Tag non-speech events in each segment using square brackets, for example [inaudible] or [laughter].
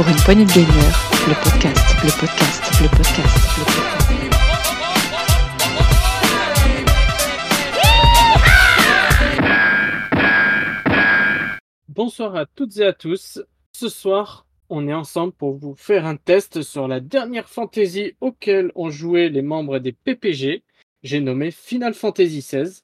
pour une poignée de gagneurs, le podcast, le podcast, le podcast, le podcast. Bonsoir à toutes et à tous. Ce soir, on est ensemble pour vous faire un test sur la dernière fantasy auquel ont joué les membres des PPG. J'ai nommé Final Fantasy XVI.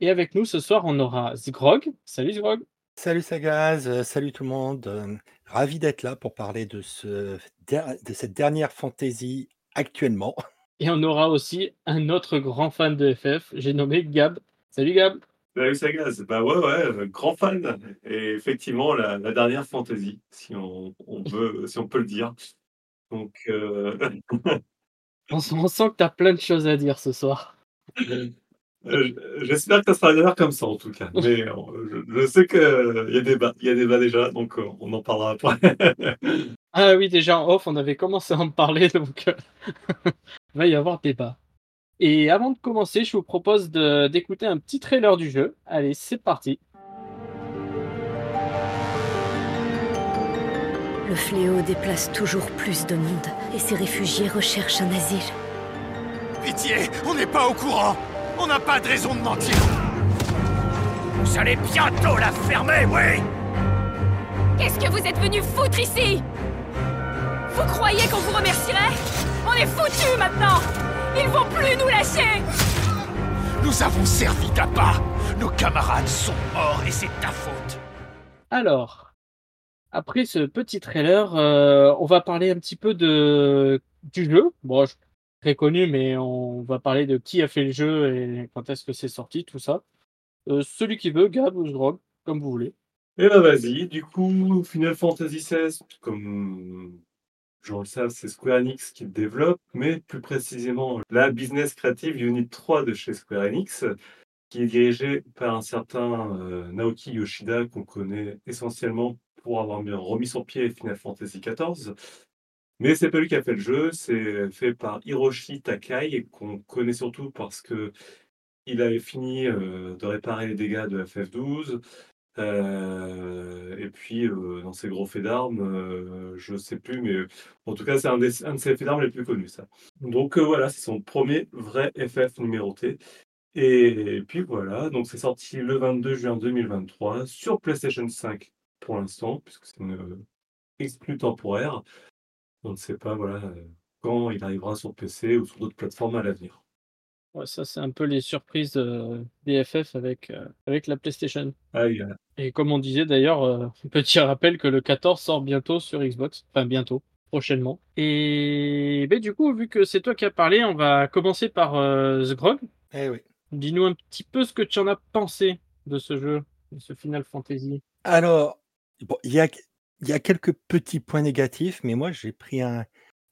Et avec nous ce soir, on aura Zgrog. Salut Zgrog. Salut Sagaz, euh, salut tout le monde. euh, ravi d'être là pour parler de, ce, der- de cette dernière fantaisie actuellement. [laughs] Et on aura aussi un autre grand fan de FF. J'ai nommé Gab. Salut Gab. Salut Sagaz, bah ouais, ouais, euh, grand fan. Et effectivement, la, la dernière fantasy, si on, on veut, si on peut le dire. Donc, euh, [laughs] On, s- on sent que tu as plein de choses à dire ce soir. Euh, j'espère que ça sera dernière comme ça en tout cas. Mais euh, je, je sais qu'il y a débat, il y a débat déjà, donc euh, on en parlera après. [laughs] Ah oui, déjà en off, on avait commencé à en parler, donc euh, il [laughs] va y avoir débat. Et avant de commencer, je vous propose d'écouter un petit trailer du jeu. Allez, c'est parti. Le fléau déplace toujours plus de monde et ces réfugiés recherchent un asile. Pitié, on n'est pas au courant. On n'a pas de raison de mentir. Vous allez bientôt la fermer, oui Qu'est-ce que vous êtes venu foutre ici? Vous croyez qu'on vous remercierait? On est foutus maintenant Ils vont plus nous lâcher Nous avons servi d'appât. Nos camarades sont morts et c'est ta faute. Alors, après ce petit trailer, euh, on va parler un petit peu de du jeu. Bon, je- très connu, mais on va parler de qui a fait le jeu et quand est-ce que c'est sorti, tout ça. Euh, celui qui veut, Gab ou Zrog, comme vous voulez. Et bah vas-y, du coup, Final Fantasy XVI, comme genre le savent, c'est Square Enix qui le développe, mais plus précisément la Business Creative Unit 3 de chez Square Enix, qui est dirigée par un certain euh, Naoki Yoshida, qu'on connaît essentiellement pour avoir mis- remis sur pied Final Fantasy XIV. Mais c'est pas lui qui a fait le jeu, c'est fait par Hiroshi Takai, qu'on connaît surtout parce que il avait fini euh, de réparer les dégâts de FF12. Euh, et puis, euh, dans ses gros faits d'armes, je sais plus, mais en tout cas, c'est un, des- un de ses faits d'armes les plus connus, ça. Donc voilà, c'est son premier vrai FF numéroté. Et, puis voilà, donc c'est sorti le 22 juin 2023 sur PlayStation 5 pour l'instant, puisque c'est une exclue temporaire. On ne sait pas voilà, euh, quand il arrivera sur PC ou sur d'autres plateformes à l'avenir. Ouais, ça, c'est un peu les surprises euh, des FF avec, euh, avec la PlayStation. Ah, il y a- Et comme on disait d'ailleurs, euh, [laughs] petit rappel que le 14 sort bientôt sur Xbox. Enfin, bientôt, prochainement. Et ben, du coup, vu que c'est toi qui as parlé, on va commencer par euh, Zgrog. Eh oui. Dis-nous un petit peu ce que tu en as pensé de ce jeu, de ce Final Fantasy. Alors, bon, il y a, il y a quelques petits points négatifs, mais moi j'ai pris un,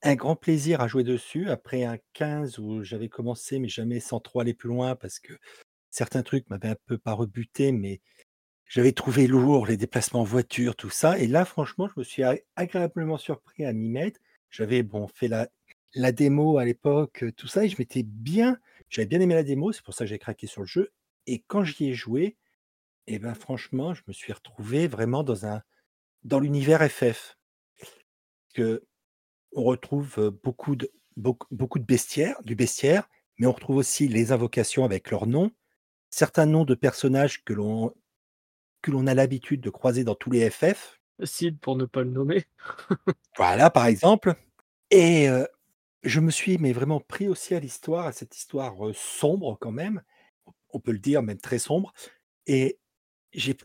un grand plaisir à jouer dessus après un 15 où j'avais commencé, mais jamais sans trop aller plus loin parce que certains trucs m'avaient un peu pas rebuté, mais j'avais trouvé lourd les déplacements en voiture, tout ça. Et là, franchement, je me suis agréablement surpris à m'y mettre. J'avais bon, fait la, la démo à l'époque, tout ça, et je m'étais bien, j'avais bien aimé la démo, c'est pour ça que j'ai craqué sur le jeu. Et quand j'y ai joué, et ben franchement, je me suis retrouvé vraiment dans un dans l'univers FF. Que on retrouve beaucoup de beaucoup, beaucoup de bestiaires, du bestiaire, mais on retrouve aussi les invocations avec leurs noms, certains noms de personnages que l'on que l'on a l'habitude de croiser dans tous les FF. Sid, pour ne pas le nommer. [laughs] Voilà, par exemple. Et euh, je me suis mais vraiment pris aussi à l'histoire, à cette histoire euh, sombre quand même. On peut le dire, même très sombre. Et j'ai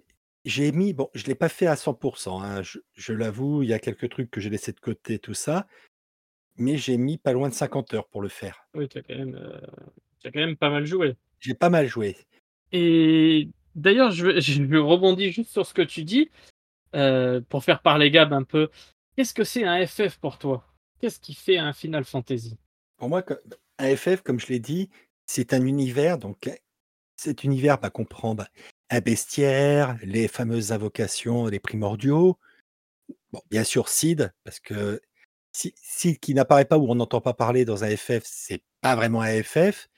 j'ai mis, bon, je ne l'ai pas fait à 100%, hein, je, je l'avoue, il y a quelques trucs que j'ai laissés de côté, tout ça, mais j'ai mis pas loin de 50 heures pour le faire. Oui, tu as, quand même, euh, tu as quand même pas mal joué. J'ai pas mal joué. Et d'ailleurs, je, [laughs] rebondis juste sur ce que tu dis euh, pour faire parler Gab un peu. Qu'est-ce que c'est un FF pour toi? Qu'est-ce qui fait un Final Fantasy? Pour moi, un FF, comme je l'ai dit, c'est un univers, donc cet univers bah, comprend bah, un bestiaire, les fameuses invocations, les primordiaux, bon, bien sûr Sid, parce que Si Sid qui n'apparaît pas ou on n'entend pas parler dans un FF, c'est pas vraiment un FF.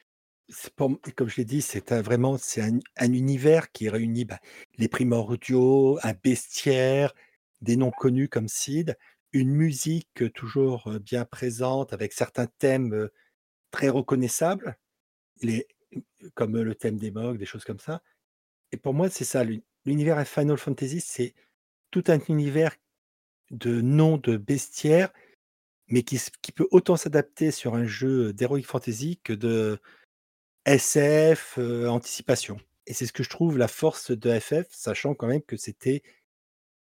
Comme je l'ai dit, c'est vraiment c'est un un univers qui réunit, bah, les primordiaux, un bestiaire, des noms connus comme Sid une musique, toujours, heu, bien présente avec certains thèmes, heu, très reconnaissables, les comme, le thème des Moog, des choses comme ça et pour moi, c'est ça l'uni l'univers Final Fantasy, c'est tout un univers de noms de bestiaires, mais qui qui peut autant s'adapter sur un jeu d'heroic fantasy que de SF, heu, anticipation et c'est ce que je trouve la force de FF, sachant quand même que c'était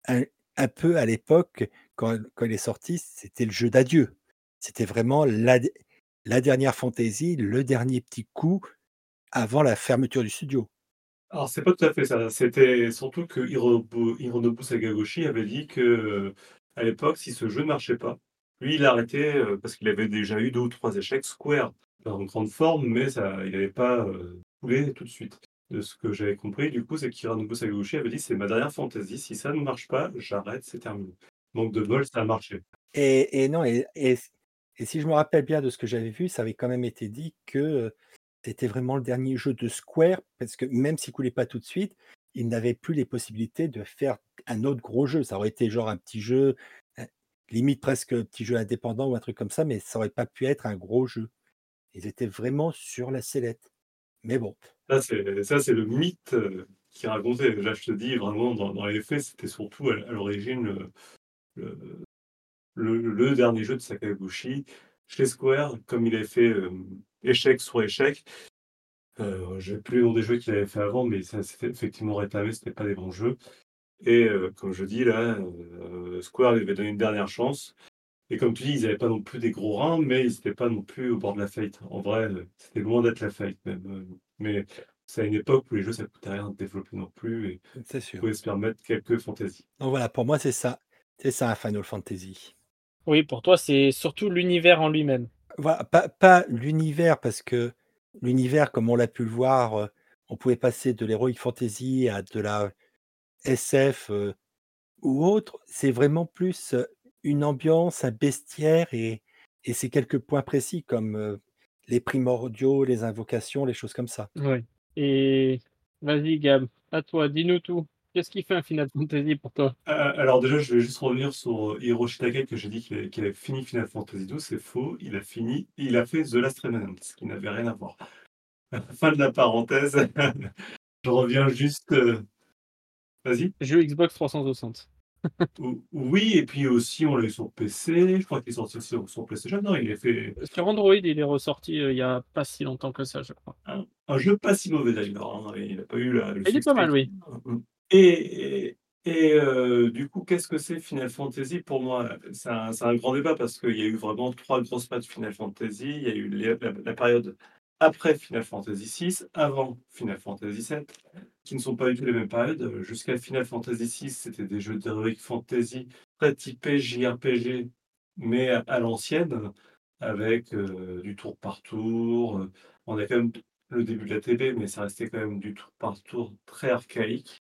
un peu à l'époque quand il est sorti, c'était le jeu d'adieu. C'était vraiment la dernière fantaisie, le dernier petit coup avant la fermeture du studio. Alors c'est pas tout à fait ça, c'était surtout que Hirobu Hironobu Sakaguchi avait dit que, heu, à l'époque, si ce jeu ne marchait pas, lui, il arrêtait, heu, parce qu'il avait déjà eu 2 ou 3 échecs Square en grande forme, mais ça il avait pas, heu, coulé tout de suite. De ce que j'avais compris, du coup, c'est qu'Hironobu Sakaguchi avait dit: «C'est ma dernière fantaisie, si ça ne marche pas, j'arrête, c'est terminé». Manque de bol, ça a marché. Et non et et si je me rappelle bien de ce que j'avais vu, ça avait quand même été dit que, c'était vraiment le dernier jeu de Square parce que même s'il coulait pas tout de suite, ils n'avaient plus les possibilités de faire un autre gros jeu. Ça aurait été genre un petit jeu, heu, limite presque petit jeu indépendant ou un truc comme ça, mais ça aurait pas pu être un gros jeu. Ils étaient vraiment sur la sellette. Mais bon, Ça, c'est le mythe, heu, qui raconté. Là, je te dis vraiment dans dans les faits, c'était surtout à l'origine, heu, le dernier jeu de Sakaguchi chez Square, comme il avait fait, échec sur échec. Heu, j'ai plus le nom des jeux qu'il avait fait avant, mais ça s'était effectivement réclamé, c'était pas des bons jeux et heu, comme je dis là, heu, Square lui avait donné une dernière chance et comme tu dis, ils avaient pas non plus des gros reins, mais ils étaient pas non plus au bord de la faillite. En vrai, heu, c'était loin d'être la faillite même, mais c'est à une époque où les jeux, ça coûtait rien de développer non plus et c'est on sûr. pouvait se permettre quelques fantaisies. Donc voilà, pour moi, c'est ça. C'est ça un Final Fantasy. Oui, pour toi, c'est surtout l'univers en lui-même. Pas l'univers parce que l'univers comme on l'a pu le voir, heu, on pouvait passer de l'heroic fantasy à de la SF, heu, ou autre. C'est vraiment plus, heu, une ambiance, un bestiaire et c'est quelques points précis comme, les primordiaux, les invocations, les choses comme ça. Ouais et vas-y Gab, à toi, dis-nous tout. Qu'est-ce qui fait un Final Fantasy pour toi? A alors déjà, je vais juste revenir sur, heu, Hiroshi Takai que j'ai dit qu'il avait fini Final Fantasy XII, c'est faux. Il a fini il a fait The Last Remnant, ce qui n'avait rien à voir. [laughs] Fin de la parenthèse. [laughs] Je reviens juste, heu vas-y? Jeu Xbox 360. [laughs] Ou oui et puis aussi on l'a eu sur PC, je crois qu'il est sorti aussi sur sur PlayStation. Non, il a fait Sur Android, il est ressorti, il y a pas si longtemps que ça, je crois. un un jeu pas si mauvais d'ailleurs, hein, il a pas eu la le Il est pas mal, oui. Et et heu, du coup, qu'est-ce que c'est Final Fantasy? Pour moi? C'est un c'est un grand débat parce qu'il y a eu vraiment 3 grosses de Final Fantasy. Il y a eu la période après Final Fantasy VI, avant Final Fantasy VII, qui ne sont pas du tout les mêmes périodes. Jusqu'à Final Fantasy VI, c'était des jeux d'heroic fantasy très typés JRPG, mais à l'ancienne, avec, heu, du tour par tour, on a quand même le début de la TB, mais ça restait quand même du tour par tour très archaïque,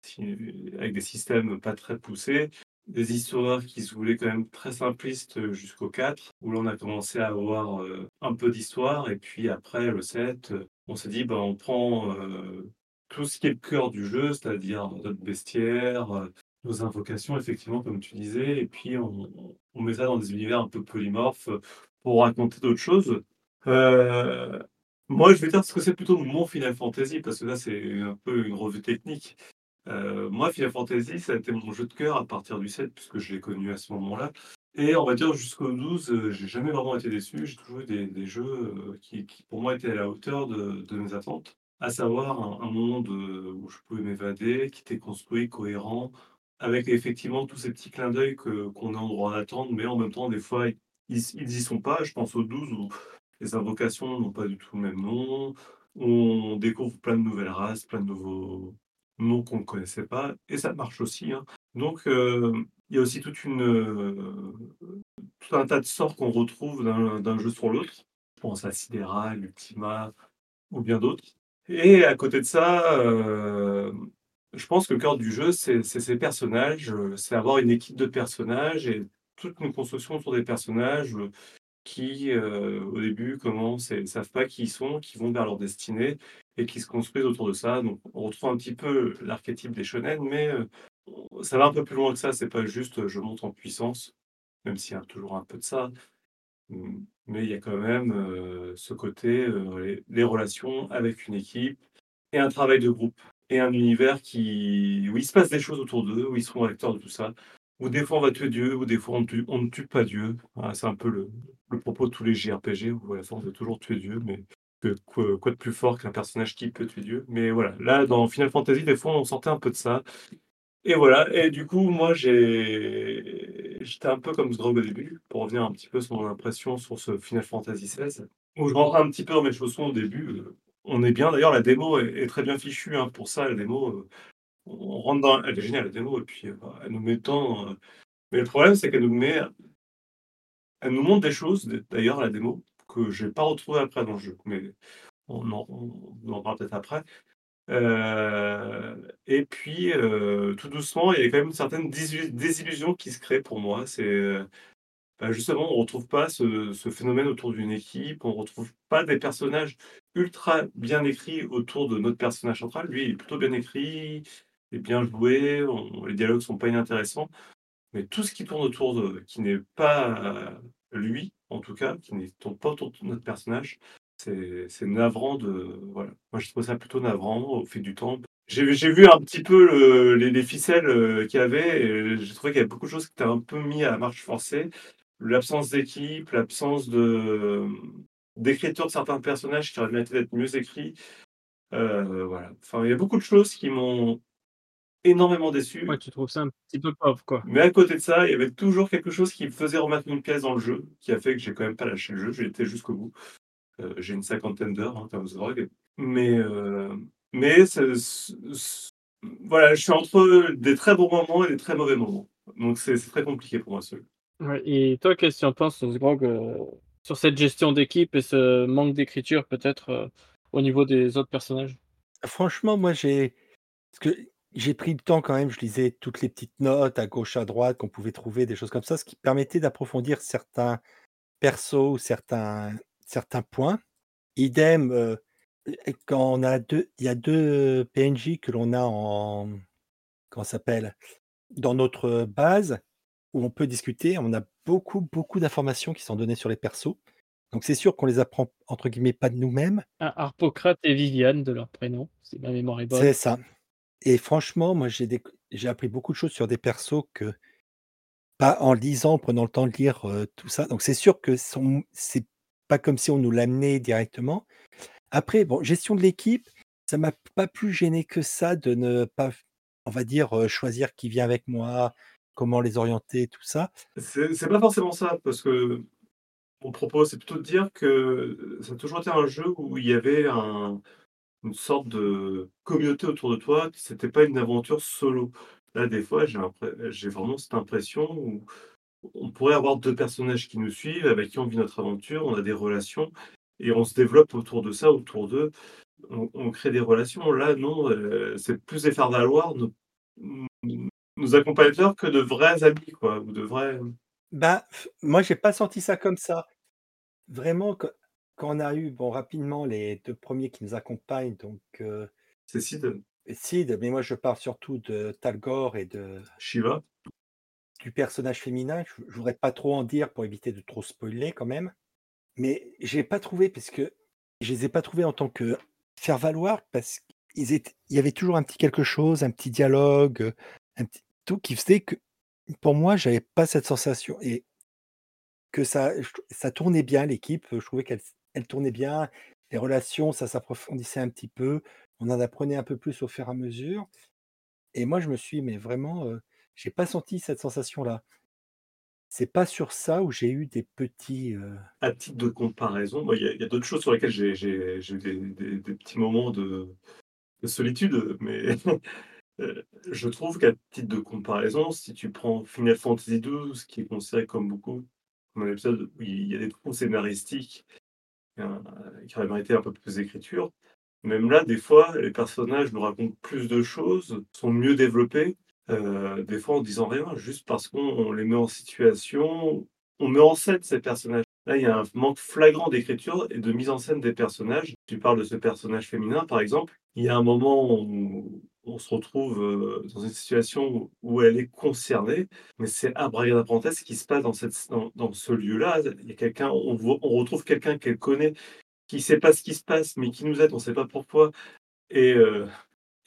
avec des systèmes pas très poussés. Des histoires qui se voulaient quand même très simplistes, heu, jusqu'au 4, où là on a commencé à avoir, heu, un peu d'histoire et puis après le 7, heu, on s'est dit: «Ben, on prend, tout ce qui est le cœur du jeu, c'est-à-dire notre bestiaire, nos invocations», effectivement, comme tu disais et puis on met ça dans des univers un peu polymorphes, pour raconter d'autres choses. Moi, je vais dire ce que c'est plutôt mon Final Fantasy parce que là, c'est un peu une revue technique. Heu, moi, Final Fantasy, ça a été mon jeu de cœur à partir du 7 puisque je l'ai connu à ce moment-là et on va dire jusqu'au 12, heu, j'ai jamais vraiment été déçu. J'ai toujours eu des jeux, heu, qui pour moi étaient à la hauteur de mes attentes. À savoir un monde, où je pouvais m'évader, qui était construit, cohérent, avec effectivement tous ces petits clins d'œil qu'on est en droit d'attendre, mais en même temps, des fois, ils ils ils y sont pas. Je pense au 12 où les invocations n'ont pas du tout le même nom. On découvre plein de nouvelles races, plein de nouveaux noms qu'on ne connaissait pas et ça marche aussi, hein. Donc, hem, il y a aussi heu, tout un tas de sorts qu'on retrouve d'un jeu sur l'autre. Je pense à Sidéral, Ultima ou bien d'autres et à côté de ça, hem, je pense que le cœur du jeu, c'est ces personnages, c'est avoir une équipe de personnages et toute une construction autour des personnages, qui, heu, au début commencent et ne savent pas qui ils sont, qui vont vers leur destinée et qui se construisent autour de ça. Donc on retrouve un petit peu l'archétype des shonen, mais on ça va un peu plus loin que ça. C'est pas juste, heu, je monte en puissance. même s'il y a toujours un peu de ça. Mmh, mais il y a quand même, ce côté, les relations avec une équipe et un travail de groupe et un univers où il se passe des choses autour d'eux, où ils seront acteurs de tout ça. Où des fois on va tuer Dieu, ou des fois on ne tue pas Dieu. C'est un peu le propos de tous les JRPG où à la fin on veut toujours tuer Dieu, mais quoi de plus fort qu'un personnage qui peut tuer Dieu? Mais voilà, là dans Final Fantasy, des fois on sentait un peu de ça et voilà et du coup moi j'étais un peu comme Sgrog au début, pour revenir un petit peu sur mon impression sur ce Final Fantasy XVI, où je rentrais un petit peu dans mes chaussons au début, heu, on est bien d'ailleurs la démo est très bien fichue, hein, pour ça la démo, heu, on rentre dans elle est géniale la démo et puis, heu, bah, elle nous met tant, heu mais le problème c'est qu'elle nous met elle nous montre des choses d'ailleurs la démo, que j'ai pas retrouvé après dans le jeu, mais on en on en parlera peut-être après. Heu et puis, tout doucement, il y a quand même une certaine désillusion qui se crée pour moi. C'est, bah, justement, on retrouve pas ce ce phénomène autour d'une équipe, on retrouve pas des personnages ultra bien écrits autour de notre personnage central. Lui, il est plutôt bien écrit, est bien joué, les dialogues sont pas inintéressants, mais tout ce qui tourne autour de qui n'est pas lui, en tout cas, qui ne tourne pas autour de notre personnage, c'est navrant de voilà. Moi, je trouve ça plutôt navrant au fil du temps. J'ai vu un petit peu le les les ficelles, heu, qu'il y avait et j'ai trouvé qu'il y avait beaucoup de choses qui étaient un peu mis à marche forcée. L'absence d'équipe, l'absence de, d'écriture de certains personnages qui auraient mérité d'être mieux écrits. Voilà, enfin, il y a beaucoup de choses qui m'ont énormément déçu. Ouais, tu trouves ça un petit peu pauvre, quoi? Mais à côté de ça, il y avait toujours quelque chose qui me faisait remettre une pièce dans le jeu, qui a fait que j'ai quand même pas lâché le jeu, j'ai été jusqu'au bout. Heu, j'ai une cinquantaine d'heures, hein, comme Sgrog, mais heu, mais ce ce voilà, je suis entre des très bons moments et des très mauvais moments. Donc c'est c'est très compliqué pour moi, ce jeu. Ouais et toi, qu'est-ce que tu en penses, Sgrog, heu, sur cette gestion d'équipe et ce manque d'écriture peut-être, heu, au niveau des autres personnages? Franchement, moi j'ai parce que j'ai pris le temps quand même, je lisais toutes les petites notes à gauche, à droite qu'on pouvait trouver, des choses comme ça, ce qui permettait d'approfondir certains persos certains certains points. Idem, et quand on a 2 il y a 2 PNJ que l'on a en comment s'appelle? Dans notre base, où on peut discuter, on a beaucoup, beaucoup d'informations qui sont données sur les persos. Donc c'est sûr qu'on les apprend entre guillemets «pas de nous-mêmes». Ah, Harpocrate et Viviane de leur prénom, si ma mémoire est bonne. C'est ça et franchement, moi j'ai appris beaucoup de choses sur des persos que pas en lisant, en prenant le temps de lire, tout ça. Donc c'est sûr que son c'est pas comme si on nous l'amenait directement. Après bon, gestion de l'équipe, ça m'a pas plus gêné que ça de ne pas on va dire, choisir qui vient avec moi, comment les orienter, tout ça. C'est c'est pas forcément ça, parce que mon propos, c'est plutôt de dire que ça a toujours été un jeu où il y avait un une sorte de communauté autour de toi, c'était pas une aventure solo. Là, des fois, j'ai j'ai vraiment cette impression où on pourrait avoir 2 personnages qui nous suivent, avec qui on vit notre aventure, on a des relations et on se développe autour de ça, autour d'eux. On crée des relations. Là, non, heu, c'est plus des valoir nos nos accompagnateurs que de vrais amis, quoi, ou de vrais Bah, moi j'ai pas senti ça comme ça. Vraiment quand on a eu, bon rapidement les 2 premiers qui nous accompagnent donc heu C'est. Cid, mais moi je parle surtout de Thalgor et de Shiva. du personnage féminin. Je je voudrais pas trop en dire pour éviter de trop spoiler quand même. Mais j'ai pas trouvé parce que je les ai pas trouvés en tant que faire valoir parce qu'ils étaient il y avait toujours un petit quelque chose, un petit dialogue, un petit truc qui faisait que pour moi j'avais pas cette sensation et que ça ça tournait bien l'équipe, je trouvais qu'elle elle tournait bien. Les relations, ça s'approfondissait un petit peu. On en apprenait un peu plus au fur et à mesure et moi je me suis mais vraiment, heu, j'ai pas senti cette sensation-là. C'est pas sur ça où j'ai eu des petits, heu À titre de comparaison, il y a d'autres choses sur lesquelles j'ai eu des petits moments de de solitude, mais [laughs] je trouve qu'à titre de comparaison, si tu prends Final Fantasy XII, qui est considéré comme beaucoup comme un épisode où il y a des trous scénaristiques, heu, qui auraient mérité un peu plus d'écriture. Même là, des fois, les personnages nous racontent plus de choses, sont mieux développés, heu, des fois en disant rien, juste parce qu'on on les met en situation, on met en scène ces personnages. Là, il y a un manque flagrant d'écriture et de mise en scène des personnages. Tu parles de ce personnage féminin, par exemple, il y a un moment où on se retrouve, heu, dans une situation où elle est concernée, mais c'est abracadabrantesque ce qui se passe dans cette dans dans ce lieu-là. Il y a quelqu'un on voit on retrouve quelqu'un qu'elle connaît, qui sait pas ce qui se passe, mais qui nous aide, on sait pas pourquoi et heu,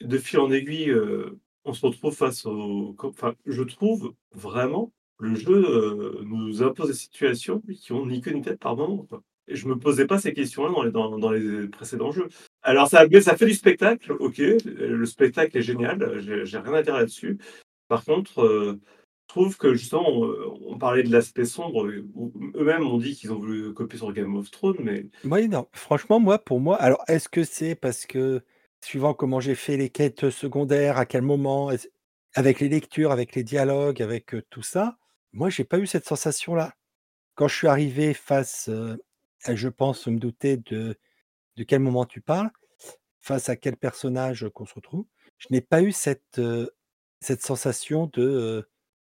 de fil en aiguille, heu, on se retrouve face au enfin, je trouve vraiment le jeu, nous impose des situations qui ont ni queue ni tête par moment, je me posais pas ces questions-là dans les précédents jeux. Alors ça ça fait du spectacle, OK, heu, le spectacle est génial, j'ai rien à dire là-dessus. Par contre, heu, je trouve que justement, on parlait de l'aspect sombre, eux-mêmes ont dit qu'ils ont voulu copier sur Game of Thrones, mais Oui, non, franchement, moi, pour moi alors est-ce que c'est parce que suivant comment j'ai fait les quêtes, secondaires, à quel moment, avec les lectures, avec les dialogues, avec, tout ça, moi j'ai pas eu cette sensation-là. Quand je suis arrivé face, je pense me douter de de quel moment tu parles, face à quel personnage, qu'on se retrouve, je n'ai pas eu cette, heu, cette sensation de, heu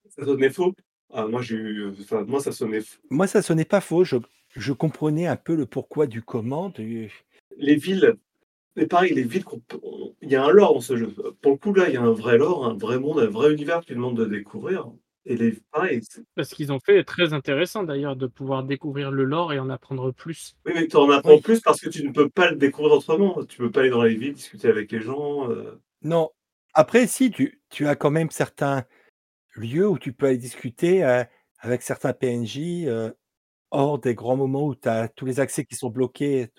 Ça sonnait faux? Ah moi j'ai eu, heu, enfin moi ça sonnait f Moi ça sonnait pas faux, je je comprenais un peu le pourquoi du comment du Les villes et pareil, les villes il y a un lore dans ce jeu. Pour le coup, là, il y a un vrai lore, un vrai monde, un vrai univers que tu demandes de découvrir et les pareil, c'est Bah, ce qu'ils ont fait est très intéressant d'ailleurs, de pouvoir découvrir le lore et en apprendre plus. Oui, mais tu en apprends Oui. plus parce que tu ne peux pas le découvrir autrement. Tu peux pas aller dans les villes, discuter avec les gens, heu Non. Après si, tu tu as quand même certains lieux où tu peux aller discuter, heu, avec certains PNJ, heu, hors des grands moments où tu as tous les accès qui sont bloqués.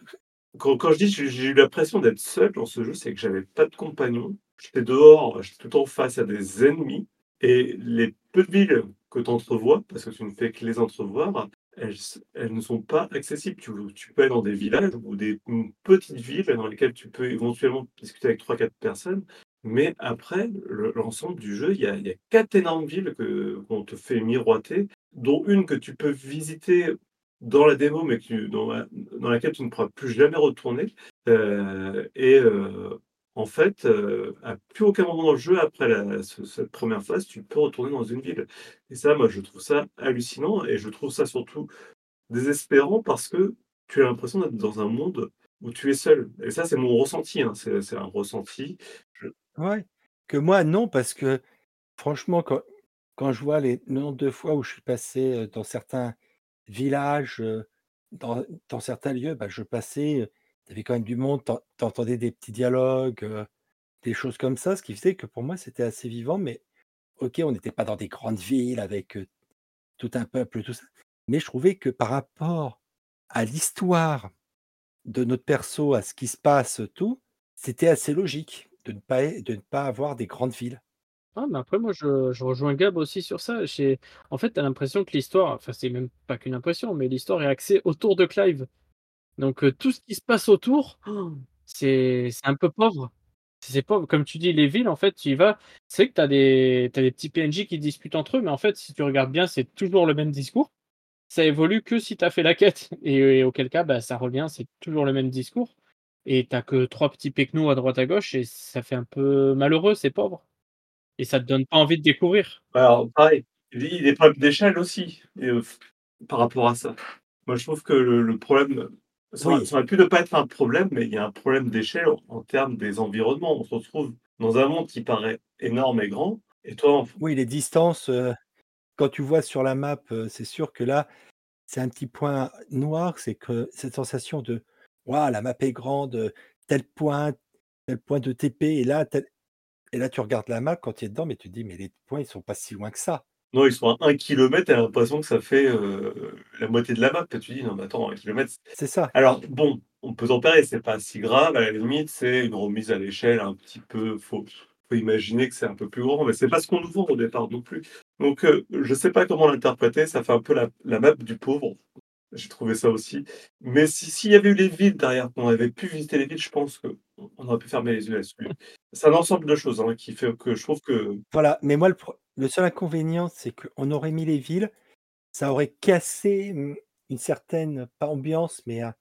Quand quand je dis j'ai j'ai eu l'impression d'être seul dans ce jeu, c'est que j'avais pas de compagnon. J'étais dehors, j'étais tout le temps face à des ennemis et les peu de villes que tu entrevois, parce que tu ne fais que les entrevoir, elles elles ne sont pas accessibles. Tu tu peux aller dans des villages ou des petites villes dans lesquelles tu peux éventuellement discuter avec 3-4 personnes, mais après le l'ensemble du jeu, il y a 4 énormes villes qu'on te fait miroiter, dont une que tu peux visiter dans la démo, mais dans la dans laquelle tu ne pourras plus jamais retourner, heu et heu, en fait, heu, à plus aucun moment dans le jeu après cette 1re phase, tu peux retourner dans une ville. Et ça, moi, je trouve ça hallucinant et je trouve ça surtout désespérant parce que tu as l'impression d'être dans un monde où tu es seul. Et ça, c'est mon ressenti, hein, c'est un ressenti, je que moi non, parce que franchement quand quand je vois les le nombre de fois où je suis passé, heu, dans certains villages, dans dans certains lieux, bah, je passais, avait quand même du monde, tu en tu entendais des petits dialogues, des choses comme ça, ce qui faisait que pour moi c'était assez vivant, mais OK, on n'était pas dans des grandes villes avec, tout un peuple, tout ça, mais je trouvais que par rapport à l'histoire de notre perso, à ce qui se passe, tout, c'était assez logique de ne pas avoir des grandes villes. Ah, mais après moi je rejoins Gab aussi sur ça. En fait, tu as l'impression que l'histoire enfin, c'est même pas qu'une impression, mais l'histoire est axée autour de Clive. Donc tout ce qui se passe autour, c'est c'est un peu pauvre. C'est pauvre. Comme tu dis, les villes, en fait, tu y vas, c'est vrai que tu as des as des petits PNJ qui discutent entre eux, mais en fait, si tu regardes bien, c'est toujours le même discours. Ça évolue que si tu as fait la quête [laughs] et et auquel cas, bah, ça revient, c'est toujours le même discours et tu as que 3 petits pecnos à droite à gauche et ça fait un peu malheureux, c'est pauvre et ça te donne pas envie de découvrir. Alors pareil, il des problèmes d'échelle aussi et f par rapport à ça. Moi, je trouve que le le problème, ça aurait Oui. ça aurait pu ne pas être un problème, mais il y a un problème d'échelle en termes des environnements. On se retrouve dans un monde qui paraît énorme et grand et toi, Oui, les distances, heu, quand tu vois sur la map, heu, c'est sûr que là, c'est un petit point noir, c'est que cette sensation de: «Waouh, la map est grande, heu, tel point tel point de TP et là tel» et là tu regardes la map quand tu es dedans, mais tu te dis: «Mais les points, ils sont pas si loin que ça». Non, ils sont à 1 kilomètre, tu as l'impression que ça fait, heu, la moitié de la map. Toi, tu dis: «Non mais attends, 1 kilomètre, c» C'est ça. alors bon, on peut tempérer, c'est pas si grave, à la limite, c'est une remise à l'échelle un petit peu faut faut imaginer que c'est un peu plus grand, mais c'est pas ce qu'on nous vend au départ non plus. Donc heu, je sais pas comment l'interpréter, ça fait un peu la la map du pauvre. J'ai trouvé ça aussi, mais si s'il y avait eu les villes derrière, qu'on avait pu visiter les villes, je pense qu'on on aurait pu fermer les yeux là-dessus. C'est un ensemble de choses, hein, qui fait que je trouve que Voilà, mais moi le pro le seul inconvénient, c'est qu'on aurait mis les villes, ça aurait cassé, mmh, une certaine, pas ambiance, mais heu,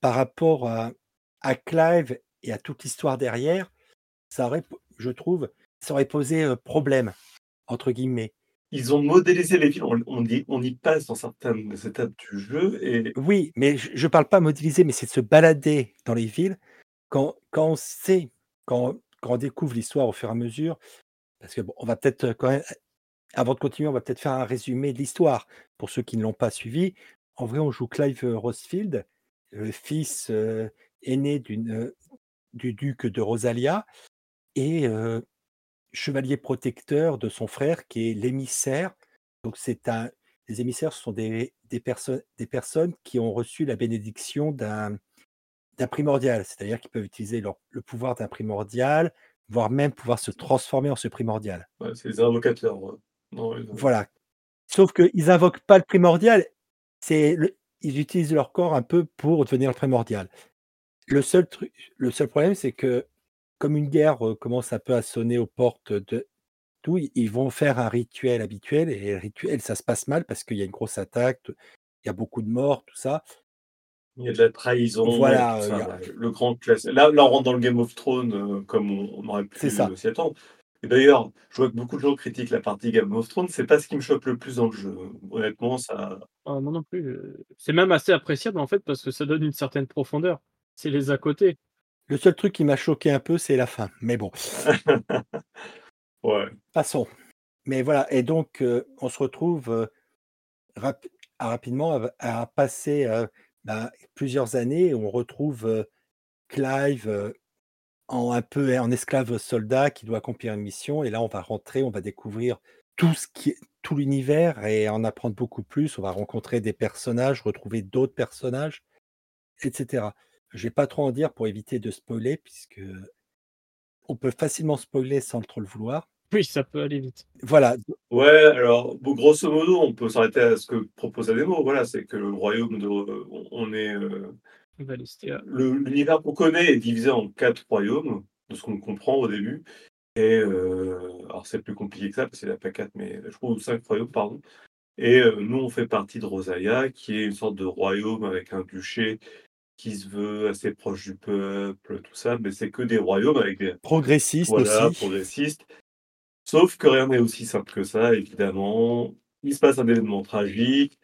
par rapport à à Clive et à toute l'histoire derrière, ça aurait je trouve, ça aurait posé, heu, «problème» entre guillemets. Ils ont modélisé les villes, on on y on y passe dans certaines étapes du jeu et Oui, mais je je parle pas modéliser, mais c'est de se balader dans les villes. Quand quand on sait, quand quand on découvre l'histoire au fur et à mesure, parce que bon, on va peut-être euh, quand même, avant de continuer, on va peut-être faire un résumé de l'histoire pour ceux qui ne l'ont pas suivi. En vrai, on joue Clive euh, Rosefield, le fils euh, aîné du duc de Rosalia et chevalier protecteur de son frère qui est l'émissaire. Donc c'est un, les émissaires sont des, des, personnes, des personnes qui ont reçu la bénédiction d'un, d'un primordial, c'est-à-dire qu'ils peuvent utiliser leur- le pouvoir d'un primordial, voire même pouvoir se transformer en ce primordial. Ouais, c'est les invocateurs. ouais. Non, les- Voilà. Sauf qu'ils invoquent pas le primordial, c'est le- ils utilisent leur corps un peu pour devenir le primordial. Le seul truc, le seul problème, c'est que comme une guerre euh, commence un peu à sonner aux portes de tout, ils- ils vont faire un rituel habituel et le rituel, ça se passe mal parce qu'il y a une grosse attaque, il y a beaucoup de morts, tout ça. Il y a de la trahison. Voilà, et tout euh, ça, a-. Le grand classique. Là, là, on rentre dans le Game of Thrones euh, comme on, on aurait pu C'est ça. euh, s'y attendre. Et d'ailleurs, je vois que beaucoup de gens critiquent la partie Game of Thrones. C'est pas ce qui me choque le plus dans le jeu. Honnêtement, ça. Ah, moi non plus. C'est même assez appréciable en fait parce que ça donne une certaine profondeur. C'est les à côté. Le seul truc qui m'a choqué un peu, c'est la fin. Mais bon, [laughs] ouais. passons. Mais voilà, et donc euh, on se retrouve euh, rap- à rapidement à, à passer euh, bah, plusieurs années on retrouve Clive en un peu en esclave soldat qui doit accomplir une mission. Et là, on va rentrer, on va découvrir tout ce qui tout l'univers et en apprendre beaucoup plus. On va rencontrer des personnages, retrouver d'autres personnages, etc. Je vais pas trop en dire pour éviter de spoiler, puisque on peut facilement spoiler sans trop le vouloir. Oui, ça peut aller vite. Voilà, Ouais, alors, bon, grosso modo, on peut s'arrêter à ce que propose la démo. Voilà, c'est que le royaume de. on- est. euh, le- L'univers qu'on connaît est divisé en quatre royaumes, de ce qu'on comprend au début. Et euh, alors c'est plus compliqué que ça, parce qu'il n'y en a pas quatre, mais je crois ou cinq royaumes, pardon. Et euh, nous, on fait partie de Rosalia, qui est une sorte de royaume avec un duché qui se veut assez proche du peuple, tout ça, mais c'est que des royaumes avec des progressiste voilà, aussi. progressistes. Sauf que rien n'est aussi simple que ça, évidemment. Il se passe un événement tragique,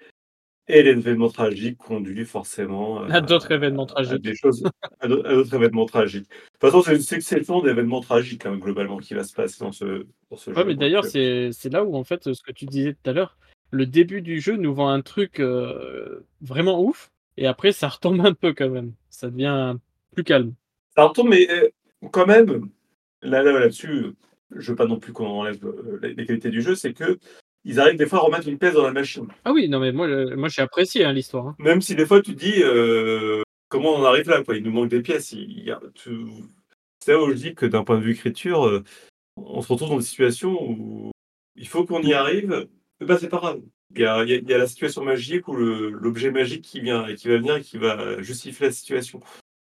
et l'événement tragique conduit forcément À d'autres événements à tragiques. des choses, à d'au- à d'autres événements tragiques. De toute façon, c'est une succession d'événements tragiques, hein, globalement, qui va se passer dans ce, dans ce Ouais, jeu. mais d'ailleurs, euh, c'est c'est là où, en fait, ce que tu disais tout à l'heure, le début du jeu nous vend un truc euh, vraiment ouf, et après, ça retombe un peu quand même. Ça devient plus calme. Ça retombe, mais euh, quand même, là, là, là-dessus, je veux pas non plus qu'on enlève euh, les qualités du jeu, c'est que ils arrivent des fois à remettre une pièce dans la machine. Ah oui, non, mais moi, moi j'ai apprécié hein, l'histoire. hein. Même si des fois tu te dis euh, comment on en arrive là, quoi? Il nous manque des pièces. Tu- C'est là où je dis que d'un point de vue écriture, euh, on se retrouve dans des situations où il faut qu'on y arrive. Mais bah, c'est pas grave. Il y a, il y a- il y a la situation magique ou l'objet magique qui vient et qui va venir et qui va justifier la situation.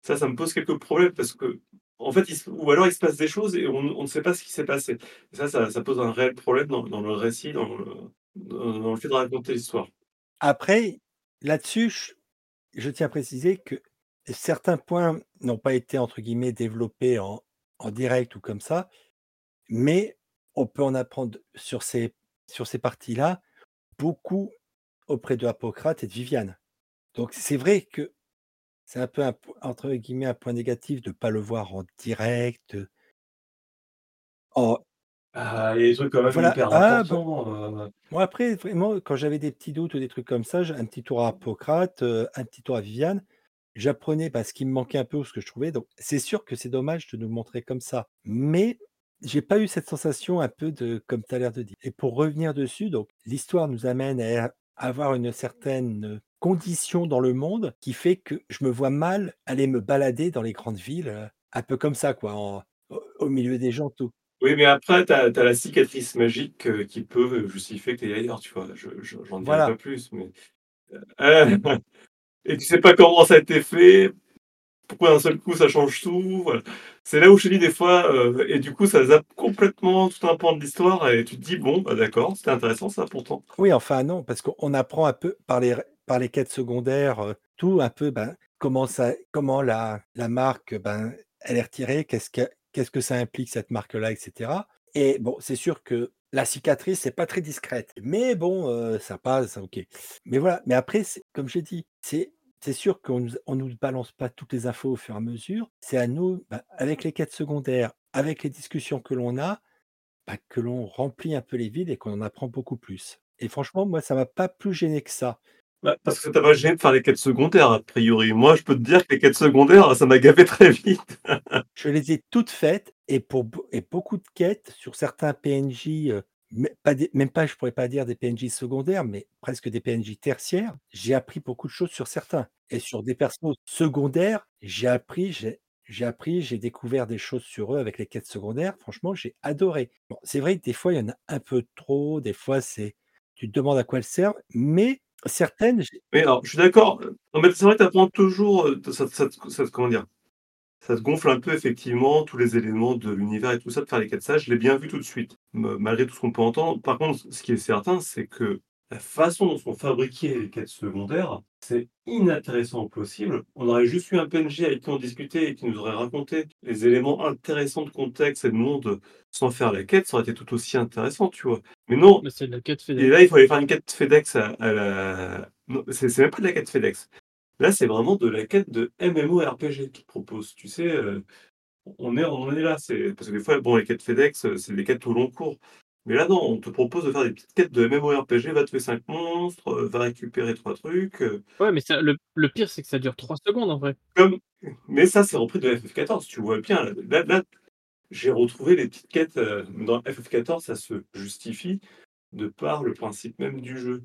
Ça, ça me pose quelques problèmes parce que, en fait, ou alors il se passe des choses et on, ne sait pas ce qui s'est passé. Ça, ça, pose un réel problème dans, le récit, dans le, fait de raconter l'histoire. Après, là-dessus, je, tiens à préciser que certains points n'ont pas été, entre guillemets, développés en, en direct ou comme ça, mais on peut en apprendre sur ces, sur ces parties-là beaucoup auprès de Hippocrate et de Viviane. Donc c'est vrai que c'est un peu, un entre guillemets, un point négatif de ne pas le voir en direct. En, Ah, il y a des trucs quand même Voilà. hyper Ah, bah, importants. euh, Moi, après, vraiment, quand j'avais des petits doutes ou des trucs comme ça, un petit tour à Hippocrate, un petit tour à Viviane, j'apprenais bah, ce qui me manquait un peu ou ce que je trouvais. Donc, c'est sûr que c'est dommage de nous montrer comme ça. Mais j'ai pas eu cette sensation un peu de, comme tu as l'air de dire. Et pour revenir dessus, donc, l'histoire nous amène à avoir une certaine condition dans le monde qui fait que je me vois mal aller me balader dans les grandes villes, euh, un peu comme ça, quoi, en- au, au milieu des gens, tout. Oui, mais après, tu as, la cicatrice magique euh, qui peut justifier que tu es ailleurs, tu vois. Je, je- j'en dirai Voilà. pas plus. Mais... Euh, [laughs] et tu sais pas comment ça a été fait, pourquoi d'un seul coup ça change tout. C'est là où je dis des fois, euh, et du coup, ça zappe complètement tout un pan de l'histoire, et tu te dis, bon, bah, d'accord, c'était intéressant ça pourtant. Oui, enfin non, parce qu'on apprend un peu par les, par les quêtes secondaires, euh, tout un peu ben, comment, ça, comment la, la marque ben, elle est retirée, qu'est-ce que, qu'est-ce que ça implique cette marque-là, etc. Et bon, c'est sûr que la cicatrice, c'est pas très discrète, mais bon, euh, ça passe, ok. Mais voilà, mais après, comme j'ai dit, c'est c'est sûr qu'on nous, on nous balance pas toutes les infos au fur et à mesure. C'est à nous, ben, avec les quêtes secondaires, avec les discussions que l'on a, bah, que l'on remplit un peu les vides et qu'on en apprend beaucoup plus. Et franchement, moi, ça m'a pas plus gêné que ça. Bah, parce que ça t'a pas gêné de faire les quêtes secondaires, a priori. Moi, je peux te dire que les quêtes secondaires, ça m'a gavé très vite. Je les ai toutes faites et pour et beaucoup de quêtes sur certains PNJ, mais même pas, je pourrais pas dire des PNJ secondaires, mais presque des PNJ tertiaires, j'ai appris beaucoup de choses sur certains et sur des persos secondaires, j'ai appris j'ai appris, j'ai découvert des choses sur eux avec les quêtes secondaires. Franchement, j'ai adoré. C'est vrai que des fois, il y en a un peu trop, des fois, c'est tu te demandes à quoi elles servent, mais certaines, Mais alors, je suis d'accord. Non, mais c'est vrai que tu apprends toujours, ça te ça comment dire? Ça te gonfle un peu effectivement tous les éléments de l'univers et tout ça, de faire les quêtes. Ça, je l'ai bien vu tout de suite, malgré tout ce qu'on peut entendre. Par contre, ce qui est certain, c'est que la façon dont sont fabriquées les quêtes secondaires, c'est inintéressant au possible. On aurait juste eu un PNJ avec qui on discutait et qui nous aurait raconté les éléments intéressants de contexte et de monde sans faire la quête, ça aurait été tout aussi intéressant, tu vois? Mais non, Mais c'est de la quête et FedEx. là, il faut aller faire une quête FedEx à à la non, c'est c'est même pas de la quête FedEx. Là, c'est vraiment de la quête de MMORPG qu'ils proposent. Tu sais, heu, on est on en est là, c'est parce que des fois, bon, les quêtes FedEx, heu, c'est des quêtes au long cours. Mais là, non, on te propose de faire des petites quêtes de MMORPG, va tuer 5 monstres, heu, va récupérer 3 trucs, Ouais, mais ça le le pire, c'est que ça dure 3 secondes en vrai. comme mais ça, c'est repris de FF14, tu vois bien. Là là, j'ai retrouvé les petites quêtes, dans FF14, ça se justifie de par le principe même du jeu.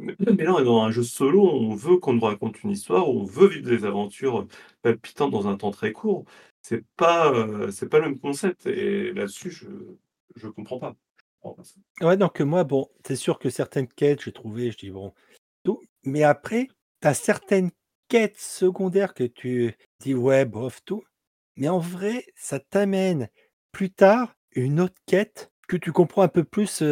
Mais mais dans un jeu solo, on veut qu'on nous raconte une histoire, on veut vivre des aventures palpitantes dans un temps très court. C'est pas, c'est pas le même concept et là-dessus, je je comprends pas. Ça. ouais, donc moi, bon, c'est sûr que certaines quêtes, j'ai trouvé, je dis: «Bon, tout», mais après, tu as certaines quêtes secondaires que tu dis: «Ouais, bof, tout», mais en vrai, ça t'amène plus tard une autre quête que tu comprends un peu plus,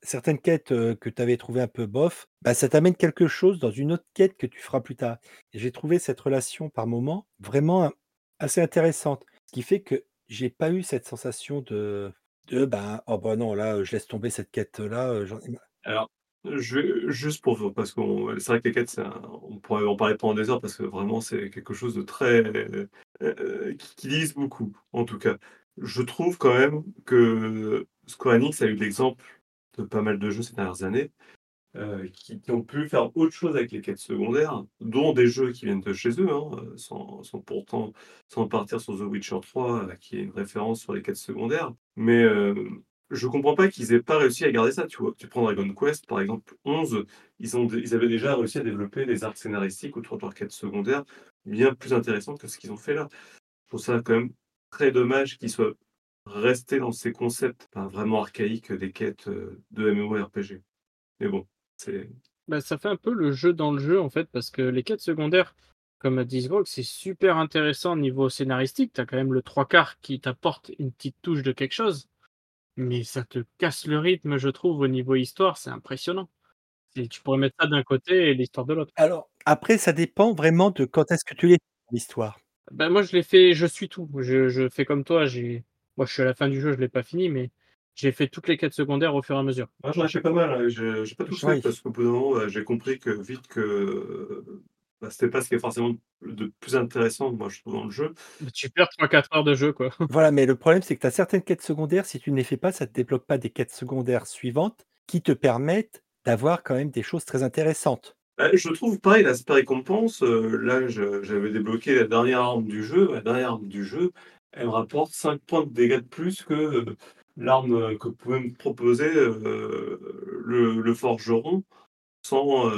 certaines quêtes, que tu avais trouvées un peu bof, bah, ça t'amène quelque chose dans une autre quête que tu feras plus tard j'ai trouvé cette relation par moment vraiment assez intéressante. Ce qui fait que j'ai pas eu cette sensation de de, ben: «Oh bah non, là, je laisse tomber cette quête-là, heu, j'en ai marre». Alors, juste pour parce qu'on c'est vrai que les quêtes, on pourrait en parler pendant des heures parce que vraiment c'est quelque chose de très, heu, qui qui beaucoup, en tout cas. Je trouve quand même que Square Enix a eu l'exemple de pas mal de jeux ces dernières années, heu, qui ont pu faire autre chose avec les quêtes secondaires, dont des jeux qui viennent de chez eux, hein, heu, sans pourtant sans partir sur The Witcher 3, heu, qui est une référence sur les quêtes secondaires. Mais, hem, je comprends pas qu'ils aient pas réussi à garder ça, tu vois? Tu prends Dragon Quest, par exemple, 11, ils ont ils avaient déjà réussi à développer des arcs scénaristiques autour de leurs quêtes secondaires, bien plus intéressantes que ce qu'ils ont fait là. Je trouve ça quand même très dommage qu'ils soient restés dans ces concepts, vraiment archaïques des quêtes, heu, de MMORPG. Mais bon, c'est Bah, ça fait un peu le jeu dans le jeu en fait, parce que les quêtes secondaires, comme a dit Sgrog, c'est super intéressant au niveau scénaristique. Tu as quand même le 3/4 qui t'apporte une petite touche de quelque chose, mais ça te casse le rythme, je trouve, au niveau histoire, c'est impressionnant. Et tu pourrais mettre ça d'un côté et l'histoire de l'autre. Alors, après ça dépend vraiment de quand est-ce que tu l'es l'histoire. Bah, moi, je l'ai fait je suis tout. Je je fais comme toi, j'ai moi, je suis à la fin du jeu, je l'ai pas fini, mais j'ai fait toutes les quêtes secondaires au fur et à mesure. moi, j'en ai fait pas mal, hein, je j'ai pas tous fait parce qu'au bout d'un moment, bah, j'ai compris que vite que, heu, bah, c'était pas ce qui est forcément de plus intéressant, moi, je trouve, dans le jeu. Bah, tu perds 3-4 heures de jeu, quoi. [laughs] Voilà, mais le problème, c'est que tu as certaines quêtes secondaires, si tu ne les fais pas, ça te débloque pas des quêtes secondaires suivantes qui te permettent d'avoir quand même des choses très intéressantes. Bah, je trouve pareil, l'aspect récompense, heu, là, j'avais débloqué la dernière arme du jeu. La dernière arme du jeu, elle rapporte 5 points de dégâts de plus que, heu, l'arme, heu, que pouvait me proposer, heu, le le forgeron sans,